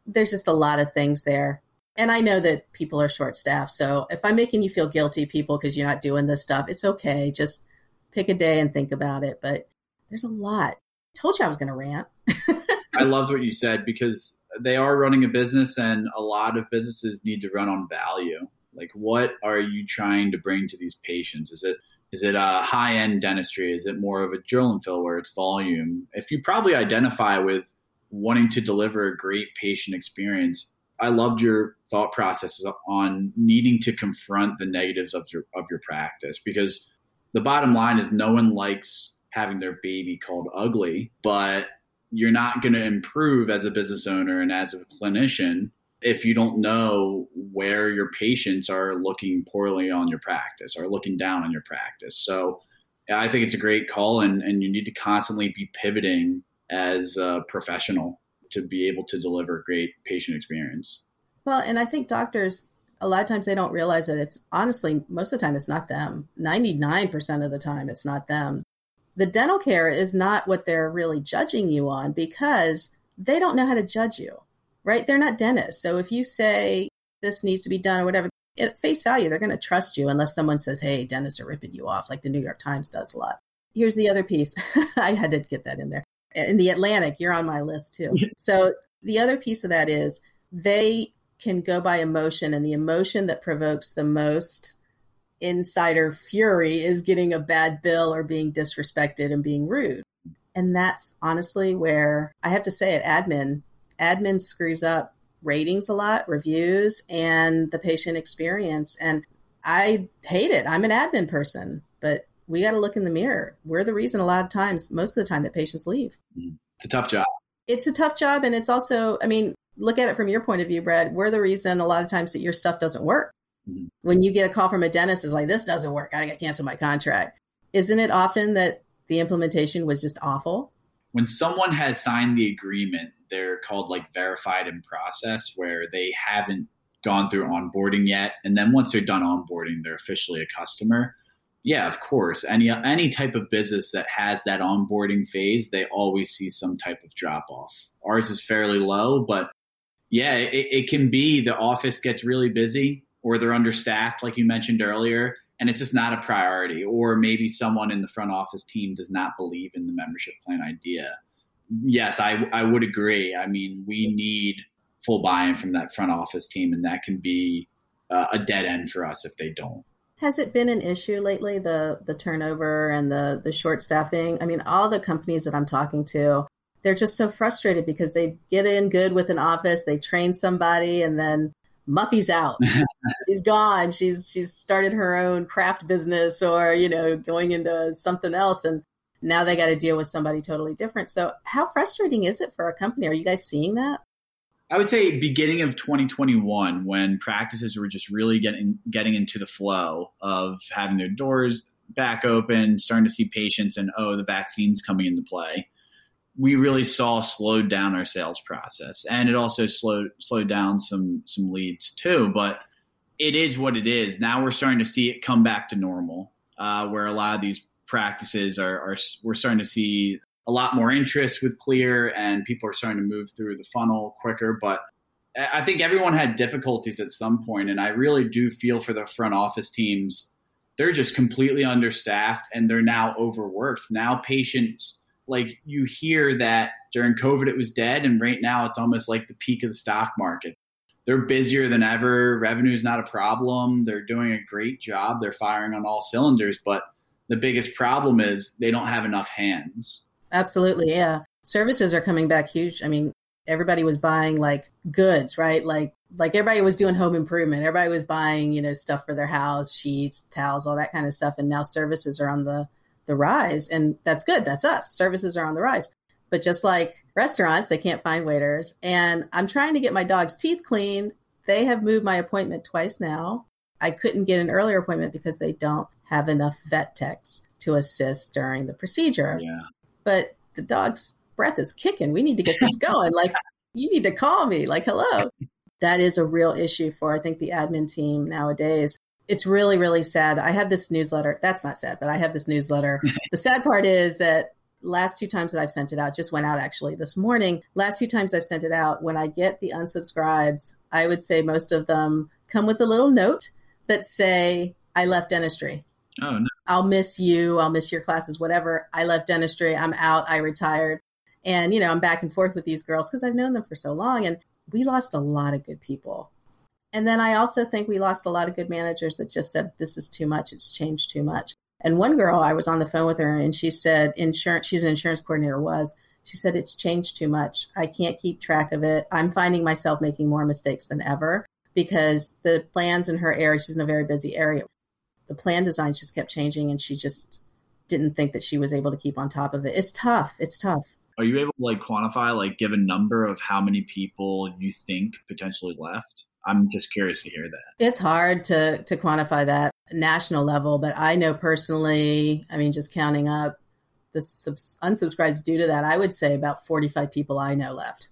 S1: There's just a lot of things there. And I know that people are short staffed. So if I'm making you feel guilty, people, because you're not doing this stuff, it's okay. Just pick a day and think about it. But there's a lot. I told you I was going to rant.
S2: I loved what you said because they are running a business and a lot of businesses need to run on value. Like what are you trying to bring to these patients? Is it is it a high end dentistry? Is it more of a drill and fill where it's volume? If you probably identify with wanting to deliver a great patient experience, I loved your thought process on needing to confront the negatives of your of your practice because the bottom line is no one likes having their baby called ugly, but you're not going to improve as a business owner and as a clinician if you don't know where your patients are looking poorly on your practice or looking down on your practice. So I think it's a great call, and, and you need to constantly be pivoting as a professional to be able to deliver great patient experience.
S1: Well, and I think doctors, a lot of times they don't realize that it's honestly, most of the time, it's not them. 99% of the time, it's not them the dental care is not what they're really judging you on because they don't know how to judge you, right? They're not dentists. So if you say this needs to be done or whatever, at face value, they're going to trust you unless someone says, hey, dentists are ripping you off, like the New York Times does a lot. Here's the other piece. I had to get that in there. In the Atlantic, you're on my list too. so the other piece of that is they can go by emotion, and the emotion that provokes the most insider fury is getting a bad bill or being disrespected and being rude. And that's honestly where I have to say it admin, admin screws up ratings a lot, reviews, and the patient experience. And I hate it. I'm an admin person, but we got to look in the mirror. We're the reason a lot of times, most of the time, that patients leave.
S2: It's a tough job.
S1: It's a tough job. And it's also, I mean, look at it from your point of view, Brad. We're the reason a lot of times that your stuff doesn't work. Mm-hmm. When you get a call from a dentist, is like, this doesn't work. I got to cancel my contract. Isn't it often that the implementation was just awful?
S2: When someone has signed the agreement, they're called like verified in process, where they haven't gone through onboarding yet. And then once they're done onboarding, they're officially a customer. Yeah, of course. Any any type of business that has that onboarding phase, they always see some type of drop off. Ours is fairly low, but yeah, it, it can be the office gets really busy or they're understaffed, like you mentioned earlier, and it's just not a priority. Or maybe someone in the front office team does not believe in the membership plan idea. Yes, I, I would agree. I mean, we need full buy in from that front office team, and that can be uh, a dead end for us if they don't.
S1: Has it been an issue lately the the turnover and the the short staffing? I mean, all the companies that I'm talking to, they're just so frustrated because they get in good with an office, they train somebody, and then Muffy's out. she's gone. She's she's started her own craft business or, you know, going into something else and now they got to deal with somebody totally different. So, how frustrating is it for a company? Are you guys seeing that?
S2: I would say beginning of 2021 when practices were just really getting getting into the flow of having their doors back open, starting to see patients and oh, the vaccine's coming into play we really saw slowed down our sales process, and it also slowed slowed down some some leads too. But it is what it is. Now we're starting to see it come back to normal, uh, where a lot of these practices are, are we're starting to see a lot more interest with Kleer, and people are starting to move through the funnel quicker. But I think everyone had difficulties at some point, and I really do feel for the front office teams. They're just completely understaffed, and they're now overworked. Now patients like you hear that during COVID it was dead, and right now it's almost like the peak of the stock market. They're busier than ever. Revenue is not a problem. They're doing a great job. They're firing on all cylinders, but the biggest problem is they don't have enough hands.
S1: Absolutely, yeah. Services are coming back huge. I mean, everybody was buying like goods, right? Like like everybody was doing home improvement. Everybody was buying, you know, stuff for their house, sheets, towels, all that kind of stuff. And now services are on the the rise. And that's good. That's us. Services are on the rise. But just like restaurants, they can't find waiters. And I'm trying to get my dog's teeth cleaned. They have moved my appointment twice now. I couldn't get an earlier appointment because they don't have enough vet techs to assist during the procedure.
S2: Yeah.
S1: But the dog's breath is kicking. We need to get this going. like, you need to call me. Like, hello. That is a real issue for, I think, the admin team nowadays it's really really sad. I have this newsletter. That's not sad but i have this newsletter. The sad part is that last two times that i've sent it out just went out actually this morning. Last two times i've sent it out when i get the unsubscribes i would say most of them come with a little note that say i left dentistry.
S2: Oh no.
S1: I'll miss you. I'll miss your classes whatever. I left dentistry. I'm out. I retired. And you know i'm back and forth with these girls because i've known them for so long and we lost a lot of good people and then I also think we lost a lot of good managers that just said, this is too much. It's changed too much. And one girl, I was on the phone with her and she said, insurance, she's an insurance coordinator, was, she said, it's changed too much. I can't keep track of it. I'm finding myself making more mistakes than ever because the plans in her area, she's in a very busy area. The plan design just kept changing and she just didn't think that she was able to keep on top of it. It's tough. It's tough.
S2: Are you able to like quantify, like give a number of how many people you think potentially left? I'm just curious to hear that.
S1: It's hard to to quantify that national level, but I know personally, I mean, just counting up the subs- unsubscribes due to that, I would say about 45 people I know left.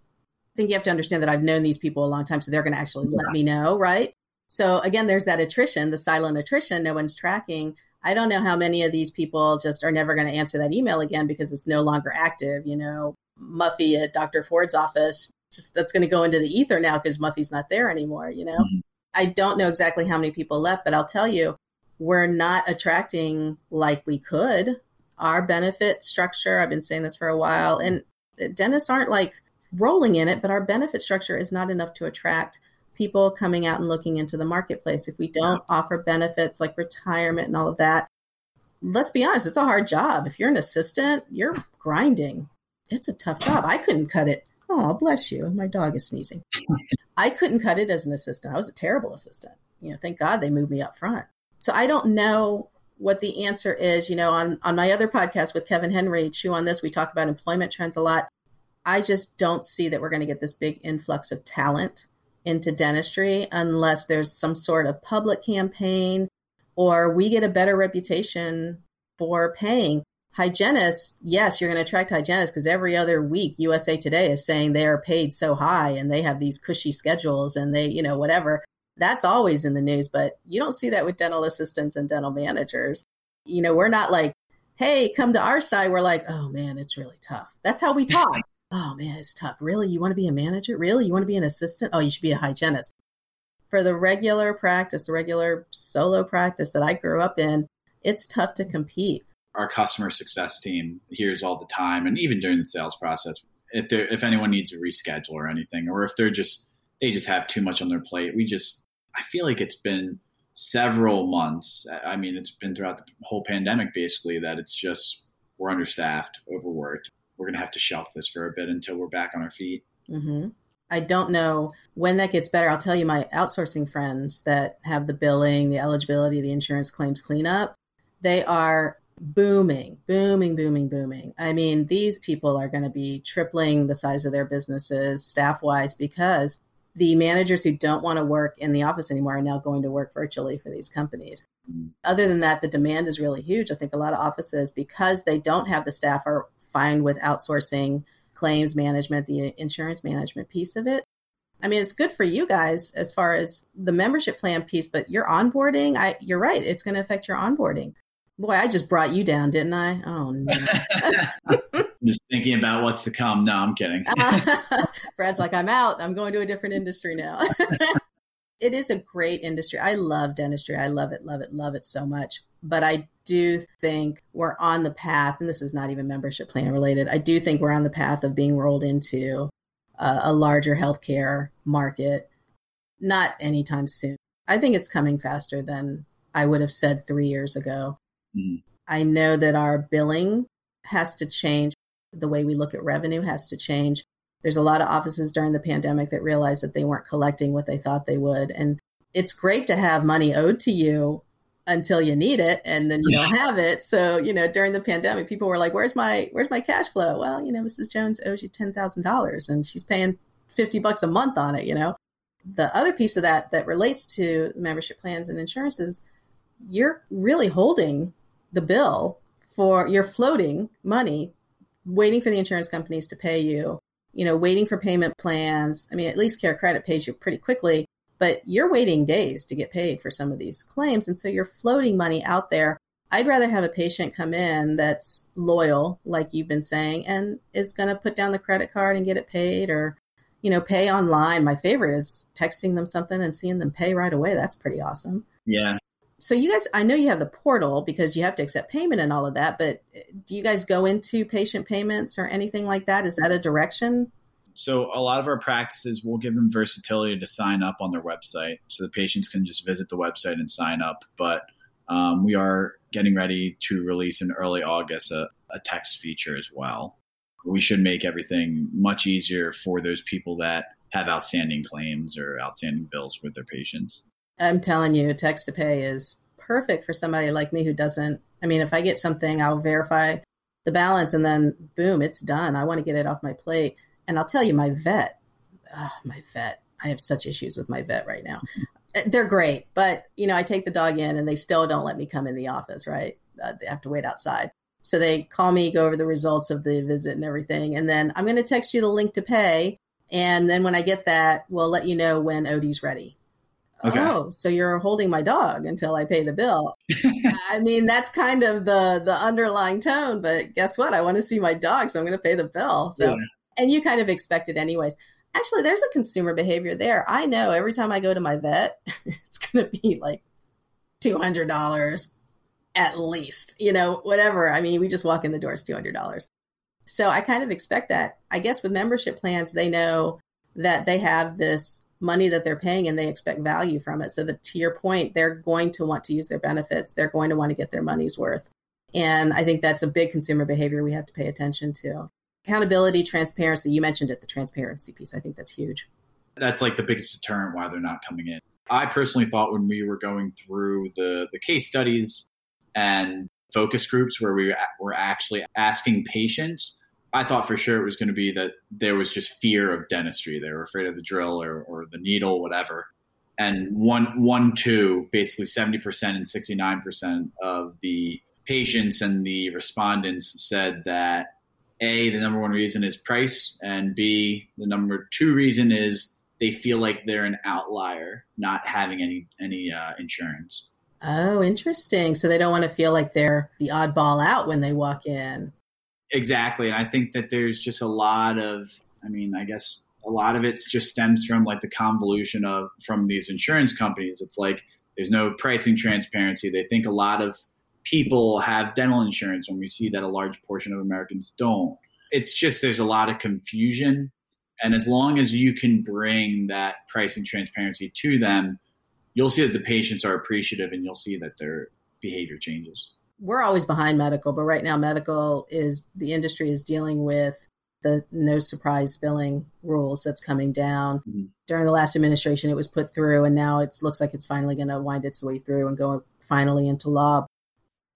S1: I think you have to understand that I've known these people a long time, so they're going to actually yeah. let me know, right? So again, there's that attrition, the silent attrition. No one's tracking. I don't know how many of these people just are never going to answer that email again because it's no longer active. You know, Muffy at Dr. Ford's office just that's going to go into the ether now because Muffy's not there anymore, you know? Mm-hmm. I don't know exactly how many people left, but I'll tell you, we're not attracting like we could. Our benefit structure, I've been saying this for a while, and dentists aren't like rolling in it, but our benefit structure is not enough to attract people coming out and looking into the marketplace. If we don't offer benefits like retirement and all of that, let's be honest, it's a hard job. If you're an assistant, you're grinding. It's a tough job. I couldn't cut it Oh, bless you. My dog is sneezing. I couldn't cut it as an assistant. I was a terrible assistant. You know, thank God they moved me up front. So I don't know what the answer is. You know, on, on my other podcast with Kevin Henry, Chew on This, we talk about employment trends a lot. I just don't see that we're going to get this big influx of talent into dentistry unless there's some sort of public campaign or we get a better reputation for paying hygienists, yes, you're going to attract hygienists because every other week USA Today is saying they are paid so high and they have these cushy schedules and they, you know, whatever. That's always in the news, but you don't see that with dental assistants and dental managers. You know, we're not like, hey, come to our side. We're like, oh man, it's really tough. That's how we talk. oh man, it's tough. Really? You want to be a manager? Really? You want to be an assistant? Oh, you should be a hygienist. for the regular practice, the regular solo practice that I grew up in, it's tough to compete.
S2: Our customer success team hears all the time, and even during the sales process, if there if anyone needs a reschedule or anything, or if they're just they just have too much on their plate, we just I feel like it's been several months. I mean, it's been throughout the whole pandemic basically that it's just we're understaffed, overworked. We're going to have to shelf this for a bit until we're back on our feet.
S1: Mm-hmm. I don't know when that gets better. I'll tell you, my outsourcing friends that have the billing, the eligibility, the insurance claims cleanup, they are booming, booming, booming, booming. I mean, these people are going to be tripling the size of their businesses staff wise because the managers who don't want to work in the office anymore are now going to work virtually for these companies. Other than that, the demand is really huge. I think a lot of offices, because they don't have the staff, are fine with outsourcing claims management, the insurance management piece of it. I mean, it's good for you guys as far as the membership plan piece, but your onboarding, I, you're right, it's going to affect your onboarding. Boy, I just brought you down, didn't I? Oh no.
S2: just thinking about what's to come. No, I'm kidding.
S1: Brad's like, I'm out. I'm going to a different industry now. it is a great industry. I love dentistry. I love it, love it, love it so much. But I do think we're on the path, and this is not even membership plan related. I do think we're on the path of being rolled into a, a larger healthcare market. Not anytime soon. I think it's coming faster than I would have said three years ago. Mm-hmm. I know that our billing has to change. The way we look at revenue has to change. There's a lot of offices during the pandemic that realized that they weren't collecting what they thought they would. And it's great to have money owed to you until you need it and then you yeah. don't have it. So, you know, during the pandemic, people were like, Where's my where's my cash flow? Well, you know, Mrs. Jones owes you ten thousand dollars and she's paying fifty bucks a month on it, you know. The other piece of that that relates to membership plans and insurances, you're really holding the bill for you're floating money, waiting for the insurance companies to pay you, you know, waiting for payment plans. I mean, at least Care Credit pays you pretty quickly, but you're waiting days to get paid for some of these claims. And so you're floating money out there. I'd rather have a patient come in that's loyal, like you've been saying, and is going to put down the credit card and get it paid or, you know, pay online. My favorite is texting them something and seeing them pay right away. That's pretty awesome.
S2: Yeah
S1: so you guys i know you have the portal because you have to accept payment and all of that but do you guys go into patient payments or anything like that? Is that a direction?
S2: So a lot of our practices will give them versatility to sign up on their website. So the patients can just visit the website and sign up. But um, we are getting ready to release in early august a, a text feature as well. We should make everything much easier for those people that have outstanding claims or outstanding bills with their patients
S1: I'm telling you, text to pay is perfect for somebody like me who doesn't. I mean, if I get something, I'll verify the balance and then boom, it's done. I want to get it off my plate. And I'll tell you, my vet, oh, my vet, I have such issues with my vet right now. They're great, but you know, I take the dog in and they still don't let me come in the office, right? Uh, they have to wait outside. So they call me, go over the results of the visit and everything. And then I'm going to text you the link to pay. And then when I get that, we'll let you know when OD's ready. Okay. Oh, so you're holding my dog until I pay the bill. I mean, that's kind of the the underlying tone, but guess what? I want to see my dog, so I'm going to pay the bill. So, yeah. and you kind of expect it anyways. Actually, there's a consumer behavior there. I know every time I go to my vet, it's going to be like $200 at least, you know, whatever. I mean, we just walk in the door, it's $200. So I kind of expect that. I guess with membership plans, they know that they have this money that they're paying and they expect value from it. So that to your point, they're going to want to use their benefits. They're going to want to get their money's worth. And I think that's a big consumer behavior we have to pay attention to. Accountability, transparency, you mentioned it, the transparency piece. I think that's huge.
S2: That's like the biggest deterrent why they're not coming in. I personally thought when we were going through the, the case studies and focus groups where we were actually asking patients I thought for sure it was going to be that there was just fear of dentistry. They were afraid of the drill or, or the needle, whatever. And one, one, two, basically 70% and 69% of the patients and the respondents said that A, the number one reason is price, and B, the number two reason is they feel like they're an outlier not having any, any uh, insurance.
S1: Oh, interesting. So they don't want to feel like they're the oddball out when they walk in.
S2: Exactly. And I think that there's just a lot of, I mean, I guess a lot of it just stems from like the convolution of from these insurance companies. It's like there's no pricing transparency. They think a lot of people have dental insurance when we see that a large portion of Americans don't. It's just there's a lot of confusion. And as long as you can bring that pricing transparency to them, you'll see that the patients are appreciative and you'll see that their behavior changes.
S1: We're always behind medical, but right now medical is the industry is dealing with the no surprise billing rules that's coming down. Mm-hmm. During the last administration, it was put through, and now it looks like it's finally going to wind its way through and go finally into law.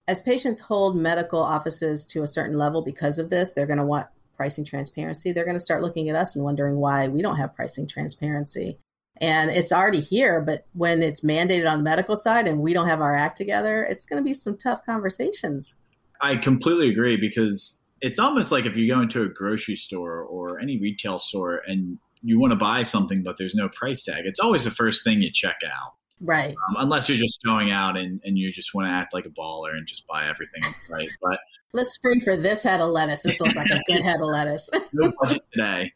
S1: As patients hold medical offices to a certain level because of this, they're going to want pricing transparency. They're going to start looking at us and wondering why we don't have pricing transparency. And it's already here, but when it's mandated on the medical side and we don't have our act together, it's going to be some tough conversations.
S2: I completely agree because it's almost like if you go into a grocery store or any retail store and you want to buy something but there's no price tag it's always the first thing you check out.
S1: Right.
S2: Um, unless you're just going out and, and you just want to act like a baller and just buy everything right? But
S1: let's spring for this head of lettuce. This looks like a good head of lettuce.
S2: No budget today.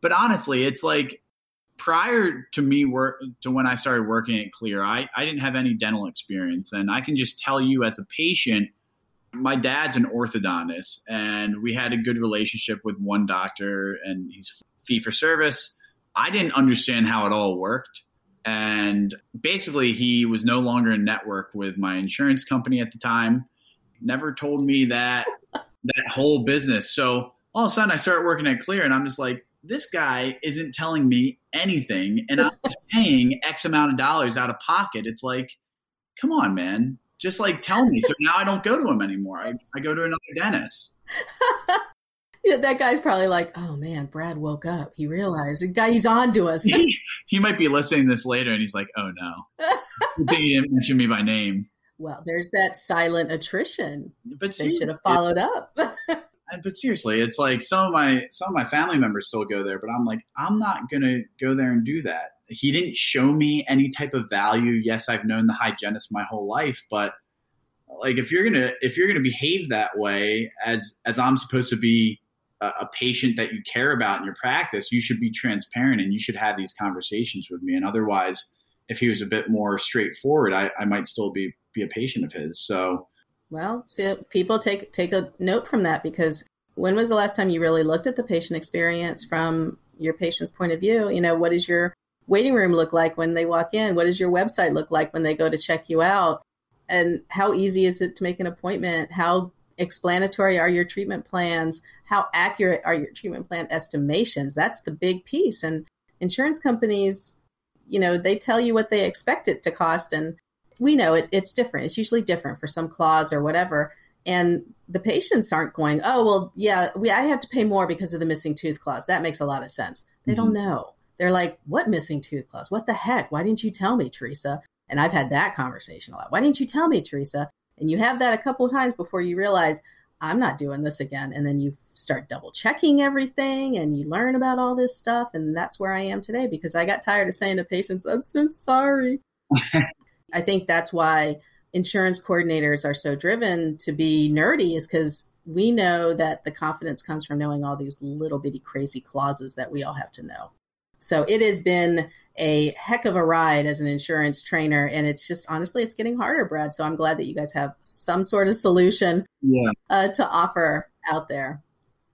S2: But honestly it's like prior to me work to when i started working at Kleer I, I didn't have any dental experience and i can just tell you as a patient my dad's an orthodontist, and we had a good relationship with one doctor, and he's fee for service. I didn't understand how it all worked. And basically, he was no longer in network with my insurance company at the time. Never told me that that whole business. So all of a sudden, I started working at Kleer, and I'm just like, this guy isn't telling me anything, and I'm paying X amount of dollars out of pocket. It's like, come on, man just like tell me. So now I don't go to him anymore. I, I go to another dentist.
S1: yeah, that guy's probably like, oh man, Brad woke up. He realized the guy he's on to us.
S2: he, he might be listening this later and he's like, oh no. he didn't mention me by name.
S1: Well, there's that silent attrition. But they should have followed it, up.
S2: But seriously, it's like some of my some of my family members still go there, but I'm like, I'm not gonna go there and do that he didn't show me any type of value. Yes, I've known the hygienist my whole life, but like if you're gonna if you're gonna behave that way as as I'm supposed to be a, a patient that you care about in your practice, you should be transparent and you should have these conversations with me. And otherwise, if he was a bit more straightforward, I, I might still be be a patient of his. So,
S1: well, so people take take a note from that because when was the last time you really looked at the patient experience from your patient's point of view? You know, what does your waiting room look like when they walk in? What does your website look like when they go to check you out? And how easy is it to make an appointment? How explanatory are your treatment plans? How accurate are your treatment plan estimations? That's the big piece. And insurance companies, you know, they tell you what they expect it to cost. And we know it, it's different. It's usually different for some clause or whatever. And the patients aren't going, oh, well, yeah, we, I have to pay more because of the missing tooth clause. That makes a lot of sense. They mm-hmm. don't know they're like, what missing tooth clause? What the heck? Why didn't you tell me, Teresa? And I've had that conversation a lot. Why didn't you tell me, Teresa? And you have that a couple of times before you realize, I'm not doing this again. And then you start double checking everything and you learn about all this stuff. And that's where I am today because I got tired of saying to patients, I'm so sorry. I think that's why insurance coordinators are so driven to be nerdy is because we know that the confidence comes from knowing all these little bitty crazy clauses that we all have to know. So it has been a heck of a ride as an insurance trainer. And it's just honestly, it's getting harder, Brad. So I'm glad that you guys have some sort of solution yeah. uh, to offer out there.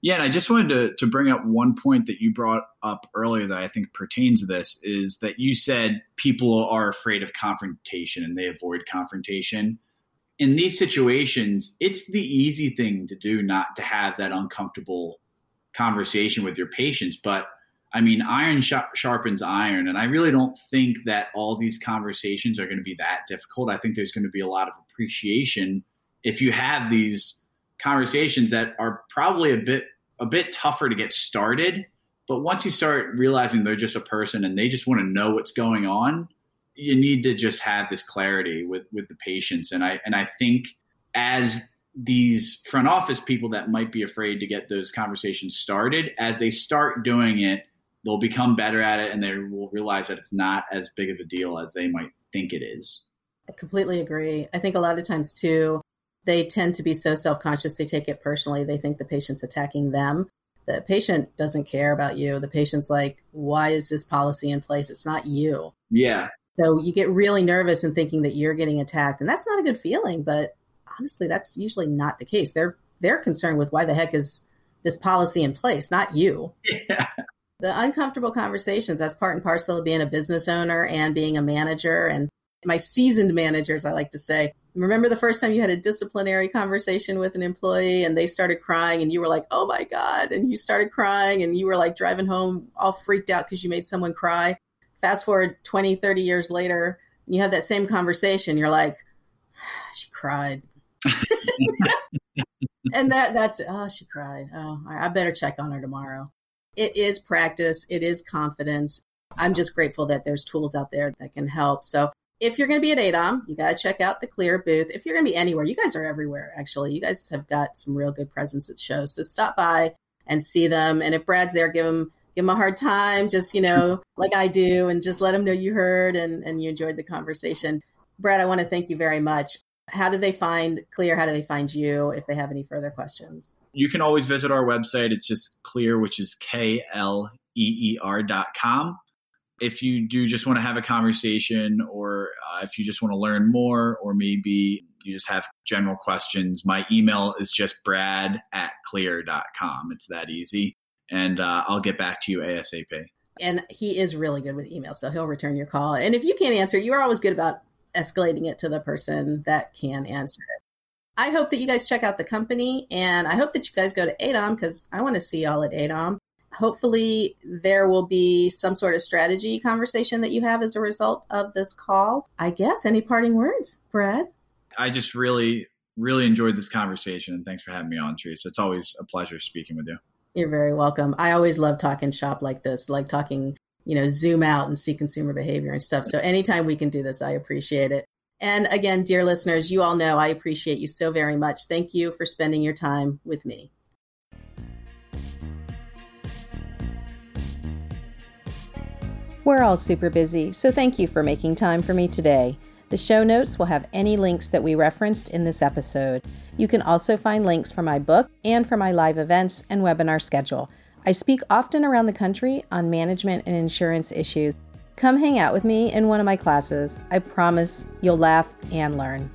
S2: Yeah, and I just wanted to, to bring up one point that you brought up earlier that I think pertains to this is that you said people are afraid of confrontation and they avoid confrontation. In these situations, it's the easy thing to do not to have that uncomfortable conversation with your patients. But I mean, iron sharpens iron, and I really don't think that all these conversations are going to be that difficult. I think there's going to be a lot of appreciation if you have these conversations that are probably a bit a bit tougher to get started. But once you start realizing they're just a person and they just want to know what's going on, you need to just have this clarity with with the patients. And I and I think as these front office people that might be afraid to get those conversations started, as they start doing it they'll become better at it and they will realize that it's not as big of a deal as they might think it is.
S1: I completely agree. I think a lot of times too, they tend to be so self conscious, they take it personally. They think the patient's attacking them. The patient doesn't care about you. The patient's like, why is this policy in place? It's not you.
S2: Yeah.
S1: So you get really nervous and thinking that you're getting attacked. And that's not a good feeling, but honestly, that's usually not the case. They're they're concerned with why the heck is this policy in place, not you.
S2: Yeah.
S1: The uncomfortable conversations, that's part and parcel of being a business owner and being a manager and my seasoned managers, I like to say. Remember the first time you had a disciplinary conversation with an employee and they started crying and you were like, oh my God. And you started crying and you were like driving home all freaked out because you made someone cry. Fast forward 20, 30 years later, you have that same conversation. You're like, ah, she cried. and that that's oh she cried oh i better check on her tomorrow it is practice it is confidence i'm just grateful that there's tools out there that can help so if you're going to be at AADOM, you got to check out the Kleer booth. If you're going to be anywhere, you guys are everywhere, actually. You guys have got some real good presence at shows. So stop by and see them. And if Brad's there, give him give him a hard time, just, you know, like I do, and just let him know you heard and, and you enjoyed the conversation. Brad, I want to thank you very much. How do they find Kleer? How do they find you if they have any further questions?
S2: You can always visit our website. It's just Kleer, which is K L E E R dot com. If you do just want to have a conversation, or uh, if you just want to learn more, or maybe you just have general questions, my email is just brad at kleer.com. It's that easy. And uh, I'll get back to you ASAP.
S1: And he is really good with email, so he'll return your call. And if you can't answer, you are always good about escalating it to the person that can answer it. I hope that you guys check out the company and I hope that you guys go to AADOM because I want to see y'all at AADOM. Hopefully, there will be some sort of strategy conversation that you have as a result of this call. I guess any parting words, Brad?
S2: I just really, really enjoyed this conversation and thanks for having me on, Teresa. It's always a pleasure speaking with you.
S1: You're very welcome. I always love talking shop like this, like talking you know, zoom out and see consumer behavior and stuff. So anytime we can do this, I appreciate it. And again, dear listeners, you all know I appreciate you so very much. Thank you for spending your time with me. We're all super busy, so thank you for making time for me today. The show notes will have any links that we referenced in this episode. You can also find links for my book and for my live events and webinar schedule. I speak often around the country on management and insurance issues. Come hang out with me in one of my classes. I promise you'll laugh and learn.